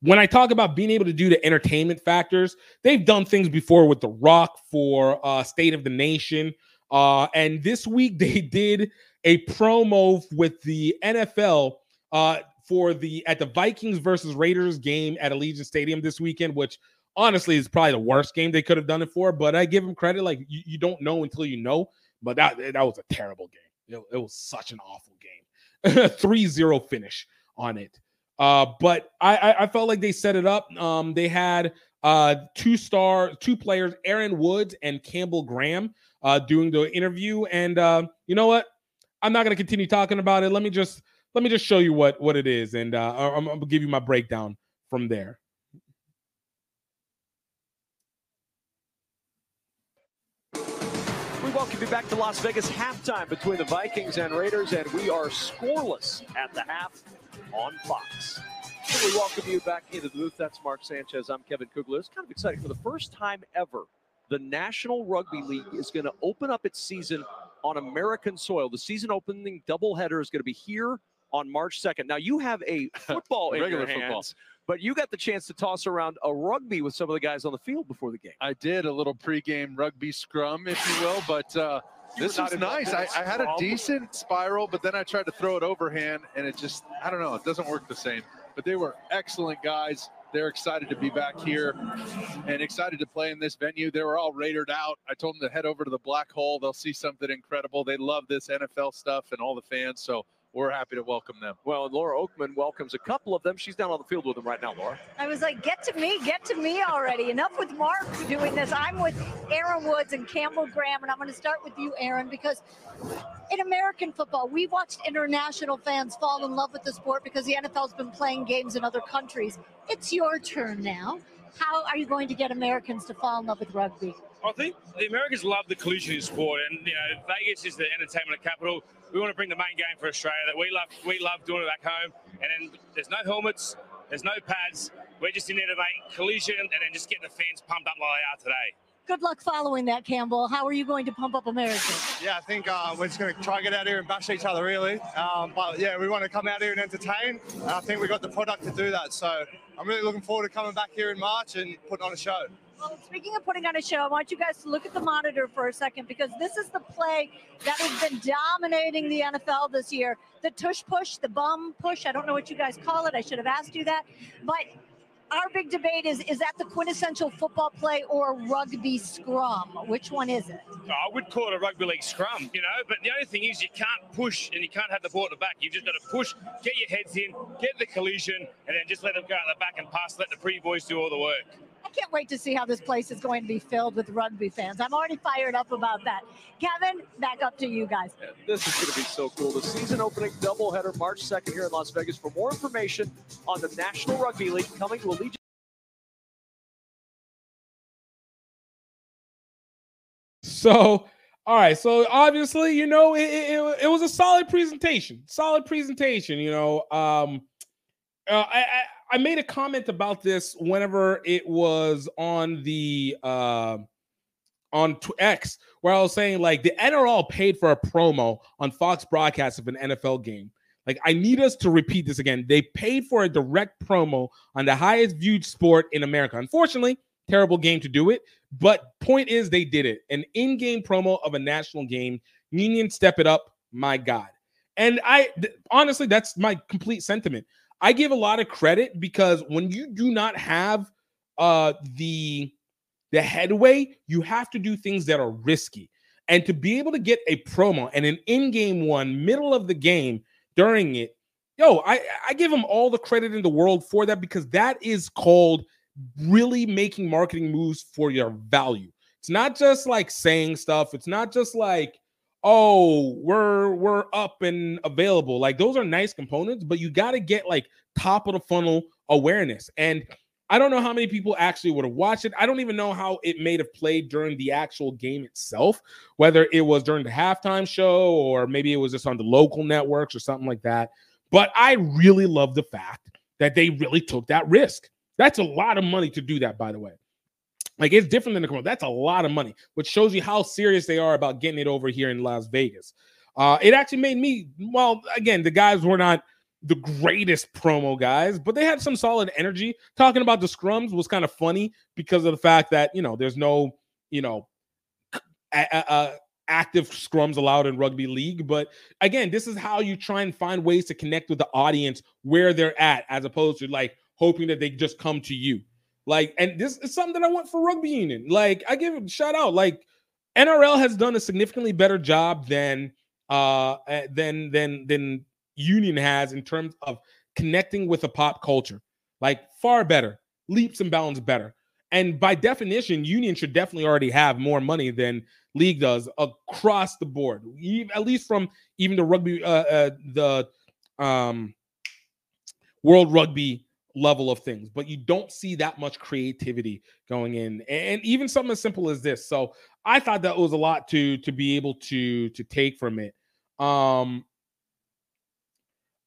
when I talk about being able to do the entertainment factors, they've done things before with The Rock for uh, State of the Nation. Uh, and this week they did a promo with the NFL uh, for the at the Vikings versus Raiders game at Allegiant Stadium this weekend, which honestly it's probably the worst game they could have done it for. But I give them credit; like you, you don't know until you know. But that that was a terrible game. It, it was such an awful game. 3-0 finish on it. Uh, but I, I, I felt like they set it up. Um, they had uh two star two players, Aaron Woods and Campbell Graham, uh, doing the interview. And uh, you know what? I'm not gonna continue talking about it. Let me just let me just show you what what it is, and uh, I'm, I'm gonna give you my breakdown from there. Welcome you back to Las Vegas halftime between the Vikings and Raiders, and we are scoreless at the half on Fox. So we welcome you back into the booth. That's Mark Sanchez. I'm Kevin Kugler. It's kind of exciting. For the first time ever, the National Rugby League is going to open up its season on American soil. The season opening doubleheader is going to be here on March 2nd. Now, you have a football in Regular your hands, football. But you got the chance to toss around a rugby with some of the guys on the field before the game. I did a little pregame rugby scrum, if you will, but uh, this was nice. I, I had a decent spiral, but then I tried to throw it overhand, and it just, I don't know, it doesn't work the same. But they were excellent guys. They're excited to be back here and excited to play in this venue. They were all raided out. I told them to head over to the black hole. They'll see something incredible. They love this NFL stuff and all the fans. So we're happy to welcome them. Well, Laura Okmin welcomes a couple of them. She's down on the field with them right now, Laura. I was like, get to me, get to me already. Enough with Mark doing this. I'm with Aaron Woods and Campbell Graham, and I'm going to start with you, Aaron, because in American football, we watched international fans fall in love with the sport because the NFL's been playing games in other countries. It's your turn now. How are you going to get Americans to fall in love with rugby? I think the Americans love the collision in sport, and you know Vegas is the entertainment capital. We want to bring the main game for Australia that we love. We love doing it back home, and then there's no helmets, there's no pads. We're just in there to make collision and then just get the fans pumped up like they are today. Good luck following that, Campbell. How are you going to pump up America? Yeah, I think uh, we're just going to try and get out here and bash each other, really. Um, but yeah, we want to come out here and entertain. And I think we've got the product to do that. So I'm really looking forward to coming back here in March and putting on a show. Well, speaking of putting on a show, I want you guys to look at the monitor for a second because this is the play that has been dominating the NFL this year. The tush push, the bum push. I don't know what you guys call it. I should have asked you that. But our big debate is is that the quintessential football play or rugby scrum? Which one is it? I would call it a rugby league scrum, you know, but the only thing is you can't push and you can't have the ball at the back. You've just got to push, get your heads in, get the collision, and then just let them go at the back and pass, let the pre boys do all the work. I can't wait to see how this place is going to be filled with rugby fans. I'm already fired up about that. Kevin, back up to you guys. This is going to be so cool. The season opening doubleheader March 2nd here in Las Vegas. For more information on the National Rugby League coming to Allegiant. So, all right. So obviously, you know, it, it, it was a solid presentation. Solid presentation. You know, um, uh, I, I made a comment about this whenever it was on the uh, on X, where I was saying like the NRL paid for a promo on Fox broadcast of an NFL game. Like I need us to repeat this again. They paid for a direct promo on the highest viewed sport in America. Unfortunately, terrible game to do it. But point is, they did it. An in-game promo of a national game. Union step it up. My God. And I th- honestly, that's my complete sentiment. I give a lot of credit because when you do not have uh the the headway, you have to do things that are risky. And to be able to get a promo and an in-game one, middle of the game during it, yo, I, I give them all the credit in the world for that because that is called really making marketing moves for your value. It's not just like saying stuff. It's not just like, oh, we're we're up and available. Like those are nice components, but you got to get like top of the funnel awareness. And I don't know how many people actually would have watched it. I don't even know how it may have played during the actual game itself, whether it was during the halftime show or maybe it was just on the local networks or something like that. But I really love the fact that they really took that risk. That's a lot of money to do that, by the way. Like it's different than the commercial. That's a lot of money, which shows you how serious they are about getting it over here in Las Vegas. Uh, it actually made me, well, again, the guys were not the greatest promo guys, but they had some solid energy. Talking about the scrums was kind of funny because of the fact that, you know, there's no, you know, a- a- a- active scrums allowed in rugby league. But again, this is how you try and find ways to connect with the audience where they're at, as opposed to like hoping that they just come to you. Like, and this is something that I want for rugby union. Like, I give a shout out. Like, NRL has done a significantly better job than uh eh, than than than union has in terms of connecting with a pop culture. Like, far better, leaps and bounds better. And by definition, union should definitely already have more money than league does across the board, at least from even the rugby, uh, uh the um world rugby level of things, but you don't see that much creativity going in, and even something as simple as this. So I thought that was a lot to to be able to to take from it. Um,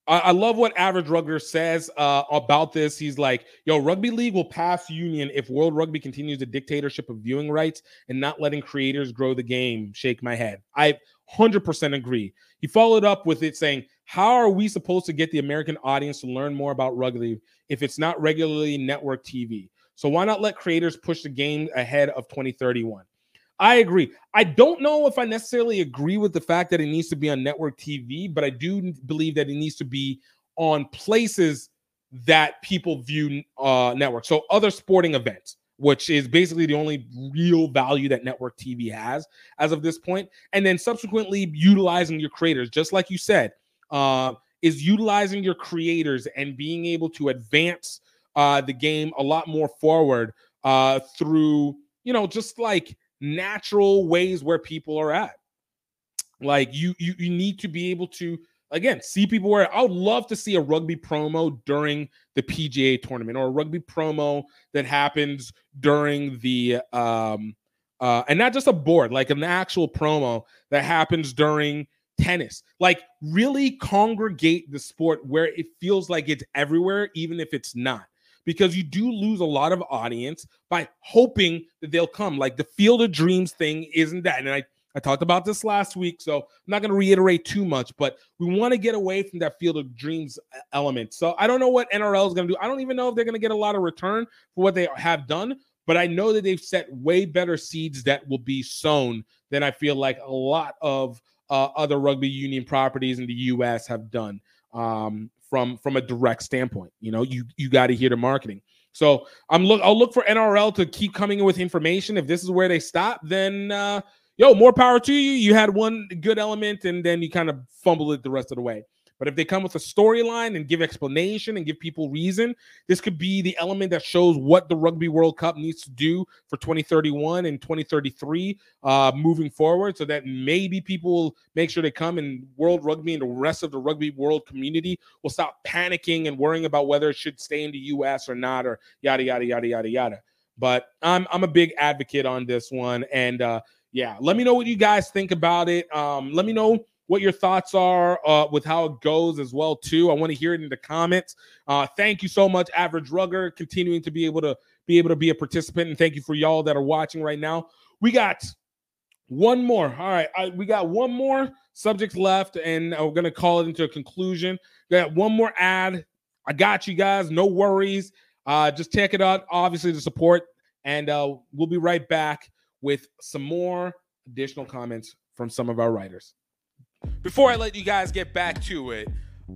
I, love what Average Rugger says uh, about this. He's like, "Yo, rugby league will pass union if World Rugby continues the dictatorship of viewing rights and not letting creators grow the game." Shake my head. I 100% agree. He followed up with it saying, How are we supposed to get the American audience to learn more about rugby if it's not regularly network TV? So why not let creators push the game ahead of 2031? I agree. I don't know if I necessarily agree with the fact that it needs to be on network TV, but I do believe that it needs to be on places that people view uh, network. So other sporting events, which is basically the only real value that network TV has as of this point, and then subsequently utilizing your creators, just like you said, uh, is utilizing your creators and being able to advance uh, the game a lot more forward uh, through, you know, just like natural ways where people are at. Like you, you, you need to be able to again see people where I would love to see a rugby promo during the PGA tournament or a rugby promo that happens during the um uh and not just a board like an actual promo that happens during tennis. Like really congregate the sport where it feels like it's everywhere even if it's not. Because you do lose a lot of audience by hoping that they'll come. Like the field of dreams thing isn't that. And i I talked about this last week, so I'm not going to reiterate too much, but we want to get away from that field of dreams uh, element. So I don't know what NRL is going to do. I don't even know if they're going to get a lot of return for what they have done, but I know that they've set way better seeds that will be sown than I feel like a lot of uh, other rugby union properties in the U.S. have done um, from from a direct standpoint. You know, you you got to hear the marketing. So I'm look. I'll look for NRL to keep coming in with information. If this is where they stop, then uh, yo, more power to you. You had one good element and then you kind of fumble it the rest of the way. But if they come with a storyline and give explanation and give people reason, this could be the element that shows what the Rugby World Cup needs to do for 2031 and 2033 uh, moving forward so that maybe people will make sure they come and World Rugby and the rest of the rugby world community will stop panicking and worrying about whether it should stay in the US or not or yada, yada, yada, yada, yada. But I'm, I'm a big advocate on this one. And, uh, yeah, let me know what you guys think about it. Um, let me know what your thoughts are uh, with how it goes as well too. I want to hear it in the comments. Uh, thank you so much, Average Rugger, continuing to be able to be able to be a participant, and thank you for y'all that are watching right now. We got one more. All right, I, we got one more subject left, and we're gonna call it into a conclusion. We got one more ad. I got you guys. No worries. Uh, just check it out. Obviously, the support, and uh, we'll be right back with some more additional comments from some of our writers. Before I let you guys get back to it,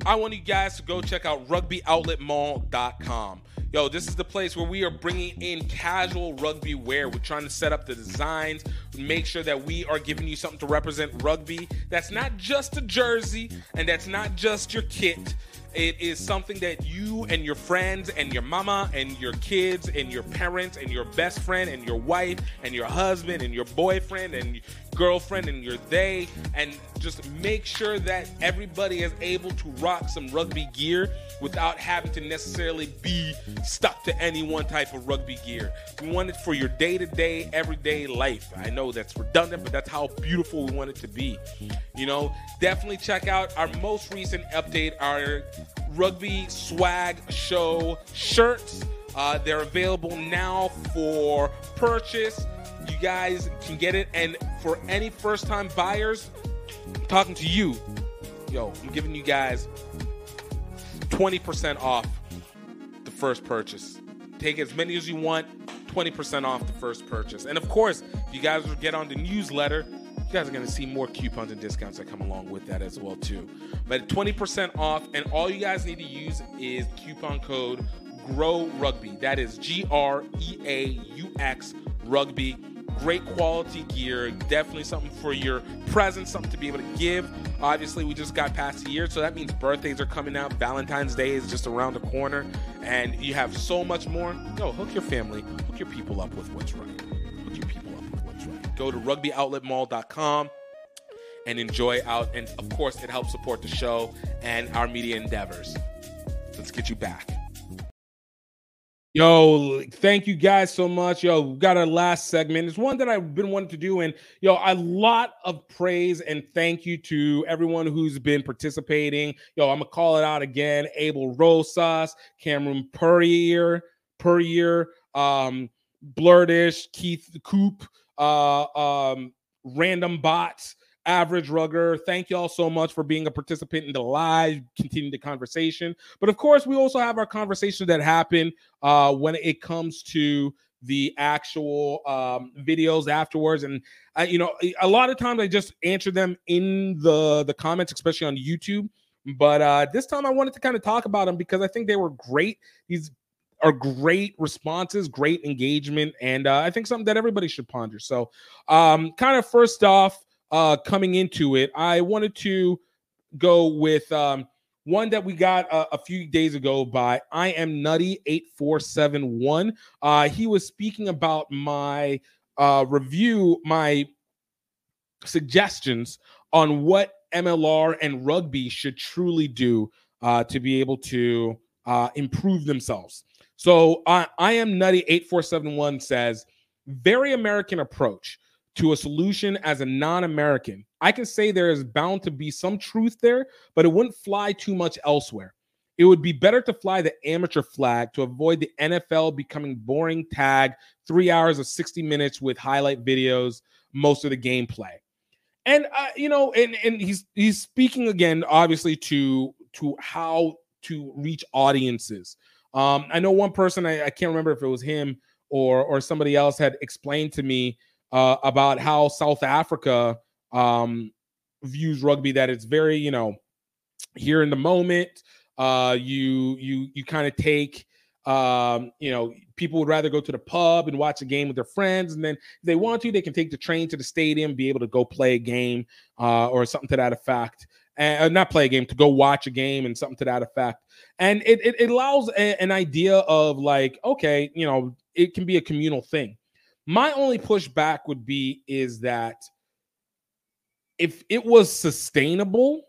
I want you guys to go check out rugbyoutletmall.com. Yo, this is the place where we are bringing in casual rugby wear. We're trying to set up the designs, make sure that we are giving you something to represent rugby. That's not just a jersey and that's not just your kit. It is something that you and your friends and your mama and your kids and your parents and your best friend and your wife and your husband and your boyfriend and girlfriend and your they, and just make sure that everybody is able to rock some rugby gear without having to necessarily be stuck to any one type of rugby gear. We want it for your day to day, everyday life. I know that's redundant, but that's how beautiful we want it to be. You know, definitely check out our most recent update, our rugby swag show shirts. Uh, they're available now for purchase. You guys can get it. And for any first time buyers, I'm talking to you, yo, I'm giving you guys 20% off the first purchase. Take as many as you want, 20% off the first purchase. And of course, if you guys get on the newsletter, you guys are going to see more coupons and discounts that come along with that as well too. But 20% off and all you guys need to use is coupon code GROW Rugby. That is G R E A U X Rugby. Great quality gear. Definitely something for your present, something to be able to give. Obviously, we just got past the year, so that means birthdays are coming out. Valentine's Day is just around the corner, and you have so much more. Go hook your family, hook your people up with what's right. Hook your people up with what's right. Go to rugbyoutletmall.com and enjoy out. And of course, it helps support the show and our media endeavors. Let's get you back. Yo, thank you guys so much. Yo, we got our last segment. It's one that I've been wanting to do. And yo, a lot of praise and thank you to everyone who's been participating. Yo, I'm gonna call it out again. Abel Rosas, Cameron Purrier, Purrier, um, Keith Coop, uh, um, Random Bots average rugger. Thank y'all so much for being a participant in the live, continue the conversation. But of course, we also have our conversation that happen uh, when it comes to the actual um, videos afterwards. And uh, you know, a lot of times I just answer them in the the comments, especially on YouTube. But uh, this time I wanted to kind of talk about them because I think they were great. These are great responses, great engagement, and uh, I think something that everybody should ponder. So, um, kind of first off, uh, coming into it, I wanted to go with um, one that we got uh, a few days ago by I am nutty eight four seven one. Uh, he was speaking about my uh, review, my suggestions on what MLR and rugby should truly do uh, to be able to uh, improve themselves. So uh, I am nutty 8471 says, very American approach to a solution as a non American. I can say there is bound to be some truth there, but it wouldn't fly too much elsewhere. It would be better to fly the amateur flag to avoid the NFL becoming boring tag, three hours of 60 minutes with highlight videos, most of the gameplay. And uh, you know, and and he's he's speaking again, obviously, to to how to reach audiences. Um, I know one person, I, I can't remember if it was him or or somebody else had explained to me uh, about how South Africa um, views rugby. That it's very, you know, here in the moment. Uh, you you you kind of take. Um, you know, people would rather go to the pub and watch a game with their friends, and then if they want to, they can take the train to the stadium, be able to go play a game uh, or something to that effect and uh, not play a game to go watch a game and something to that effect and it, it, it allows a, an idea of like okay you know it can be a communal thing my only pushback would be is that if it was sustainable,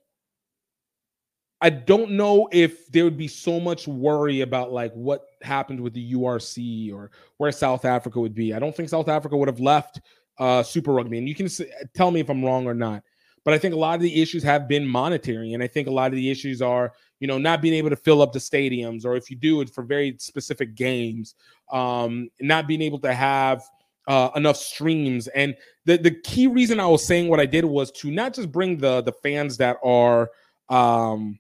I don't know if there would be so much worry about like what happened with the URC or where South Africa would be. I don't think South Africa would have left uh, Super Rugby. And you can tell me if I'm wrong or not. But I think a lot of the issues have been monetary. And I think a lot of the issues are, you know, not being able to fill up the stadiums, or if you do it for very specific games, um, not being able to have uh, enough streams. And the the key reason I was saying what I did was to not just bring the the fans that are um,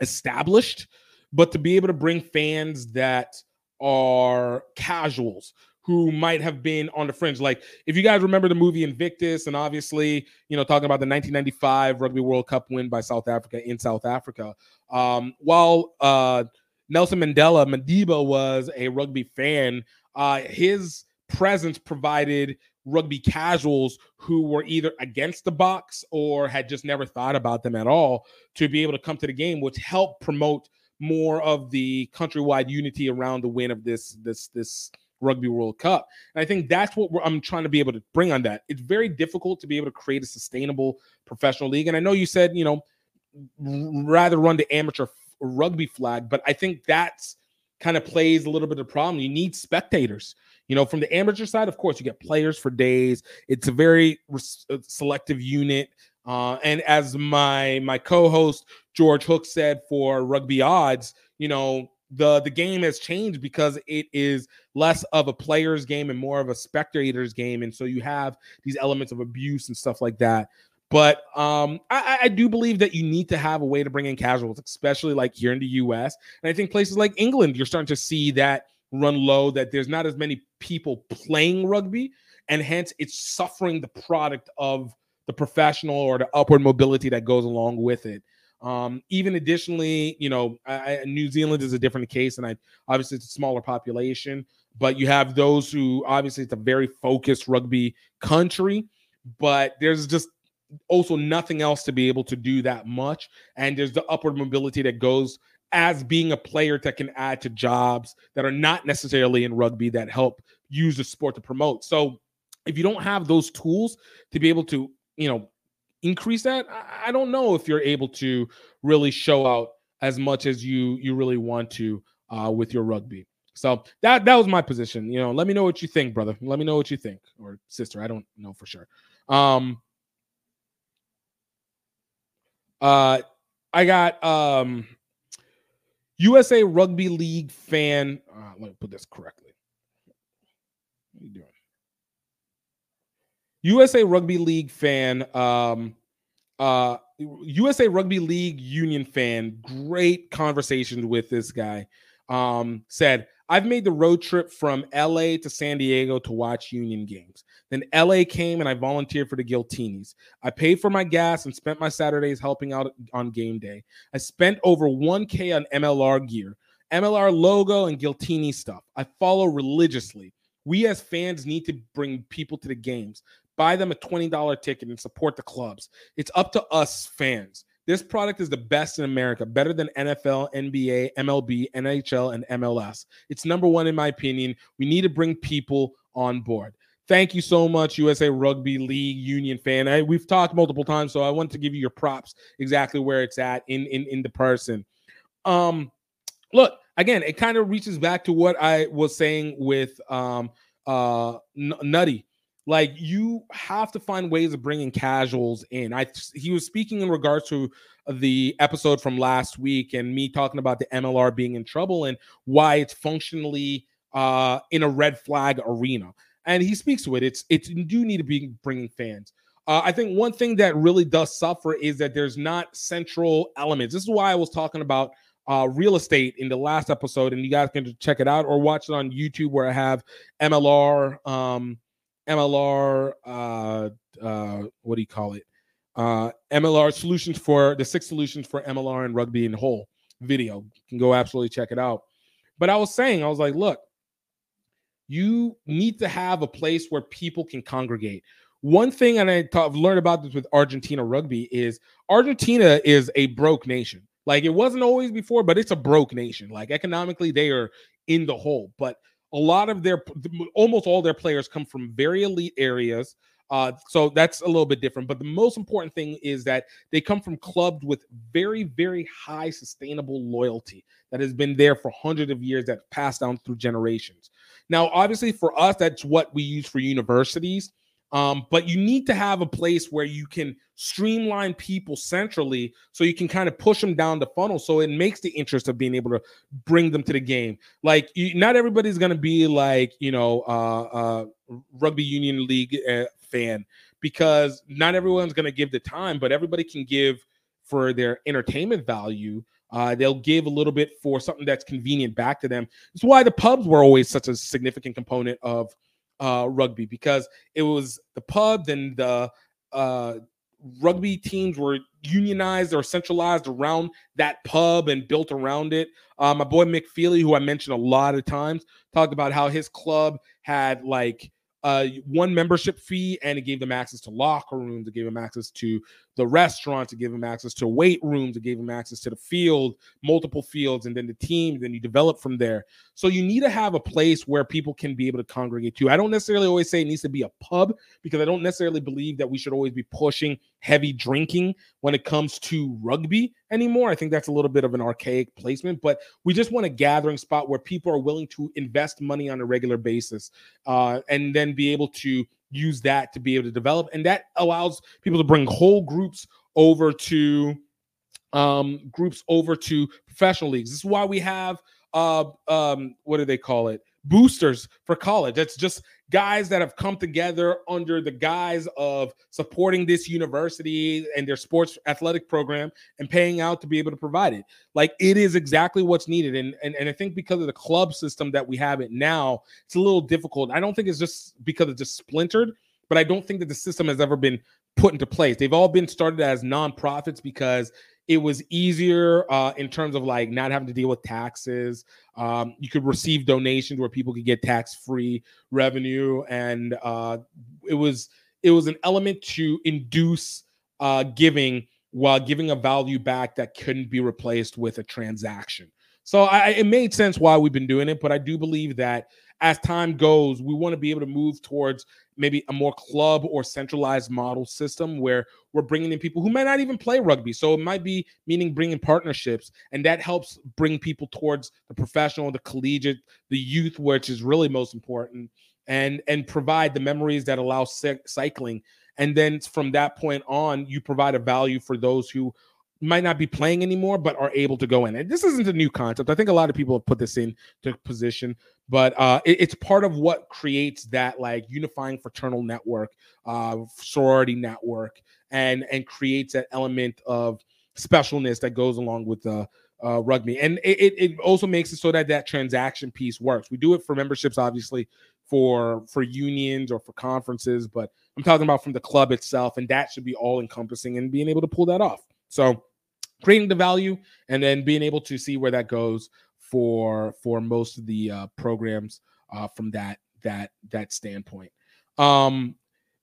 established, but to be able to bring fans that are casuals who might have been on the fringe. Like if you guys remember the movie Invictus, and obviously, you know, talking about the 1995 Rugby World Cup win by South Africa in South Africa. Um, while uh, Nelson Mandela Madiba was a rugby fan, uh, his presence provided rugby casuals who were either against the Boks or had just never thought about them at all to be able to come to the game, which helped promote more of the countrywide unity around the win of this this this Rugby World Cup. And I think that's what I'm trying to be able to bring on that. It's very difficult to be able to create a sustainable professional league. And I know you said, you know, rather run the amateur rugby flag, but I think that's kind of plays a little bit of problem. You need spectators. You know, from the amateur side, of course, you get players for days. It's a very res- uh, selective unit. Uh, and as my my co-host George Hook said for Rugby Odds, you know, the the game has changed because it is less of a player's game and more of a spectator's game, and so you have these elements of abuse and stuff like that. But um, I, I, do believe that you need to have a way to bring in casuals, especially like here in the US. And I think places like England, you're starting to see that run low, that there's not as many people playing rugby. And hence it's suffering the product of the professional or the upward mobility that goes along with it. Um, even additionally, you know, I, New Zealand is a different case, and I obviously it's a smaller population, but you have those who obviously it's a very focused rugby country, but there's just also nothing else to be able to do that much. And there's the upward mobility that goes as being a player that can add to jobs that are not necessarily in rugby that help use the sport to promote. So if you don't have those tools to be able to, you know, increase that, I don't know if you're able to really show out as much as you you really want to uh, with your rugby. So that that was my position. You know, let me know what you think, brother. Let me know what you think, or sister. I don't know for sure. Um, uh, I got um, USA Rugby League fan. Uh, let me put this correctly. What are you doing? USA Rugby League fan. Um, uh, USA Rugby League Union fan. Great conversation with this guy. Um, said I've made the road trip from LA to San Diego to watch Union games. Then LA came and I volunteered for the Giltinis. I paid for my gas and spent my Saturdays helping out on game day. I spent over 1K on MLR gear, MLR logo, and Giltini stuff. I follow religiously. We as fans need to bring people to the games, buy them a $20 ticket, and support the clubs. It's up to us fans. This product is the best in America, better than NFL, NBA, MLB, NHL, and MLS. It's number one, in my opinion. We need to bring people on board. Thank you so much, USA Rugby League Union fan. I, we've talked multiple times, so I want to give you your props exactly where it's at in in, in the person. Um, look again, it kind of reaches back to what I was saying with um uh N- Nutty like you have to find ways of bringing casuals in. I he was speaking in regards to the episode from last week and me talking about the MLR being in trouble and why it's functionally uh, in a red flag arena. And he speaks to it. It's it's you do need to be bringing fans. Uh, I think one thing that really does suffer is that there's not central elements. This is why I was talking about uh, real estate in the last episode, and you guys can check it out or watch it on YouTube where I have MLR. Um, MLR, uh, uh, what do you call it? Uh, MLR solutions for the six solutions for MLR and rugby in whole video. You can go absolutely check it out. But I was saying, I was like, look, you need to have a place where people can congregate. One thing, and I have learned about this with Argentina rugby, is Argentina is a broke nation. Like it wasn't always before, but it's a broke nation. Like economically, they are in the hole. But a lot of their almost all their players come from very elite areas uh, so that's a little bit different but the most important thing is that they come from clubs with very very high sustainable loyalty that has been there for hundreds of years that passed down through generations. Now obviously for us that's what we use for universities um, but you need to have a place where you can streamline people centrally so you can kind of push them down the funnel so it makes the interest of being able to bring them to the game. Like, you, not everybody's going to be like, you know, uh, uh, rugby union league uh, fan because not everyone's going to give the time, but everybody can give for their entertainment value. Uh, they'll give a little bit for something that's convenient back to them. It's why the pubs were always such a significant component of uh, rugby because it was the pub, then the uh, rugby teams were unionized or centralized around that pub and built around it. Uh, my boy Mick Feely, who I mentioned a lot of times, talked about how his club had like uh, one membership fee and it gave them access to locker rooms, it gave them access to the restaurant to give them access to weight rooms, to give them access to the field, multiple fields, and then the team. Then you develop from there. So you need to have a place where people can be able to congregate to. I don't necessarily always say it needs to be a pub because I don't necessarily believe that we should always be pushing heavy drinking when it comes to rugby anymore. I think that's a little bit of an archaic placement, but we just want a gathering spot where people are willing to invest money on a regular basis uh, and then be able to use that to be able to develop. And that allows people to bring whole groups over to um, groups over to professional leagues. This is why we have uh, um, what do they call it? Boosters for college. That's just guys that have come together under the guise of supporting this university and their sports athletic program and paying out to be able to provide it. Like it is exactly what's needed. And, and, and I think because of the club system that we have it now, it's a little difficult. I don't think it's just because it's just splintered, but I don't think that the system has ever been put into place. They've all been started as nonprofits because it was easier uh, in terms of like not having to deal with taxes. Um, you could receive donations where people could get tax-free revenue, and uh, it was it was an element to induce uh, giving while giving a value back that couldn't be replaced with a transaction. So I, it made sense why we've been doing it, but I do believe that as time goes, we want to be able to move towards maybe a more club or centralized model system where we're bringing in people who might not even play rugby. So it might be meaning bringing partnerships, and that helps bring people towards the professional, the collegiate, the youth, which is really most important, and and provide the memories that allow cycling. And then from that point on, you provide a value for those who might not be playing anymore, but are able to go in. And this isn't a new concept. I think a lot of people have put this in to position, but uh, it, it's part of what creates that like unifying fraternal network, uh, sorority network, and and creates that element of specialness that goes along with the uh, rugby. And it, it also makes it so that that transaction piece works. We do it for memberships, obviously, for for unions or for conferences, but I'm talking about from the club itself, and that should be all encompassing and being able to pull that off. So creating the value and then being able to see where that goes for for most of the uh, programs uh, from that that that standpoint. Um,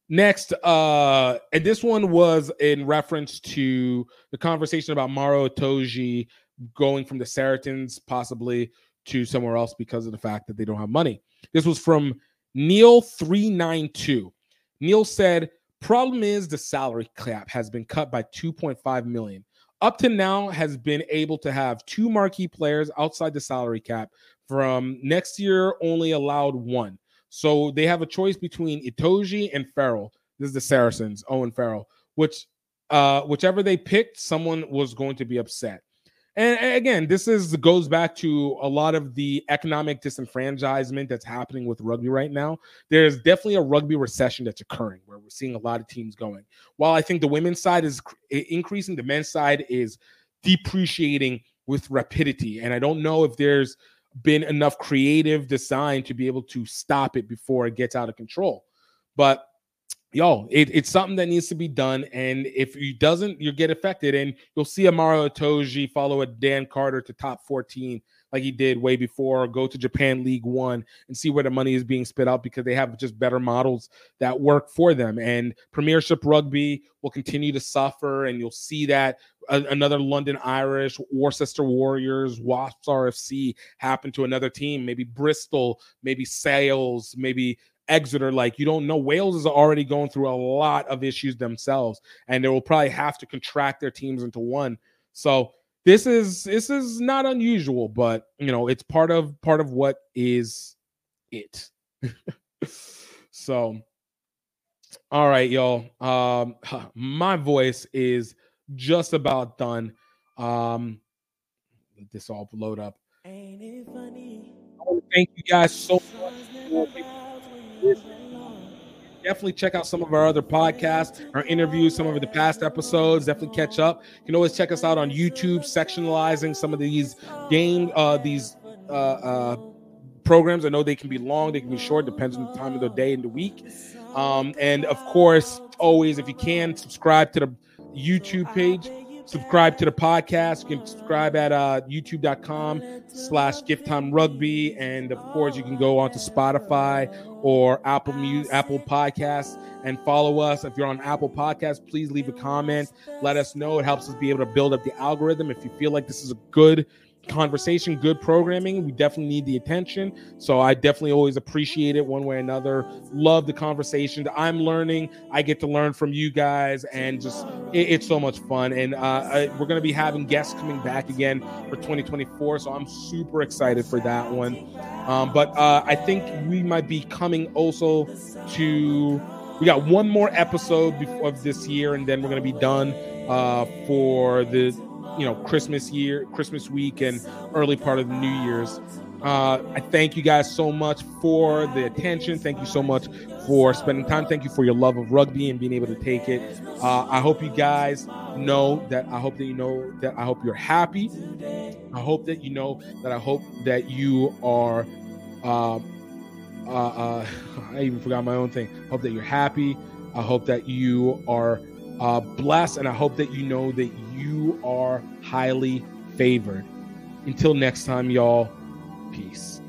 next, uh, and this one was in reference to the conversation about Maro Itoje going from the Saracens possibly to somewhere else because of the fact that they don't have money. This was from Neil three nine two. Neil said Problem is the salary cap has been cut by 2.5 million. Up to now has been able to have two marquee players outside the salary cap. From next year, only allowed one. So they have a choice between Itoje and Farrell. This is the Saracens, Owen Farrell. Which, uh, whichever they picked, someone was going to be upset. And again, this is goes back to a lot of the economic disenfranchisement that's happening with rugby right now. There's definitely a rugby recession that's occurring where we're seeing a lot of teams going. While I think the women's side is increasing, the men's side is depreciating with rapidity. And I don't know if there's been enough creative design to be able to stop it before it gets out of control. But yo, it, it's something that needs to be done. And if he doesn't, you get affected. And you'll see Amaro Itoje follow a Dan Carter to top 14 like he did way before, go to Japan League One and see where the money is being spit out because they have just better models that work for them. And Premiership Rugby will continue to suffer, and you'll see that another London Irish, Worcester Warriors, Wasps RFC happen to another team, maybe Bristol, maybe Sales, maybe Exeter, like you don't know. Wales is already going through a lot of issues themselves, and they will probably have to contract their teams into one. So this is this is not unusual, but you know it's part of part of what is it. so, all right, y'all. Um, my voice is just about done. Um, let this all load up. Thank you guys so much definitely check out some of our other podcasts, our interviews, some of the past episodes. Definitely catch up. You can always check us out on YouTube, sectionalizing some of these game, uh, these uh, uh, programs. I know they can be long, they can be short, depends on the time of the day and the week. Um, and of course, always, if you can, subscribe to the YouTube page. Subscribe to the podcast. You can subscribe at uh, youtube.com slash GiftTime Rugby. And of course, you can go onto Spotify or Apple Mu- Apple Podcasts and follow us. If you're on Apple Podcasts, please leave a comment. Let us know. It helps us be able to build up the algorithm. If you feel like this is a good conversation, good programming. We definitely need the attention. So I definitely always appreciate it one way or another. Love the conversation. I'm learning. I get to learn from you guys, and just it, it's so much fun. And uh, I, we're going to be having guests coming back again for 2024. So I'm super excited for that one. Um, but uh, I think we might be coming also to. We got one more episode before of this year, and then we're going to be done uh, for the you know Christmas year, Christmas week, and early part of the New Year's. Uh, I thank you guys so much for the attention. Thank you so much for spending time. Thank you for your love of rugby and being able to take it. Uh, I hope you guys know that. I hope that you know that. I hope you're happy. I hope that you know that. I hope that you are. Uh, uh, uh, I even forgot my own thing. Hope that you're happy. I hope that you are uh, blessed, and I hope that you know that you are highly favored. Until next time, y'all, peace.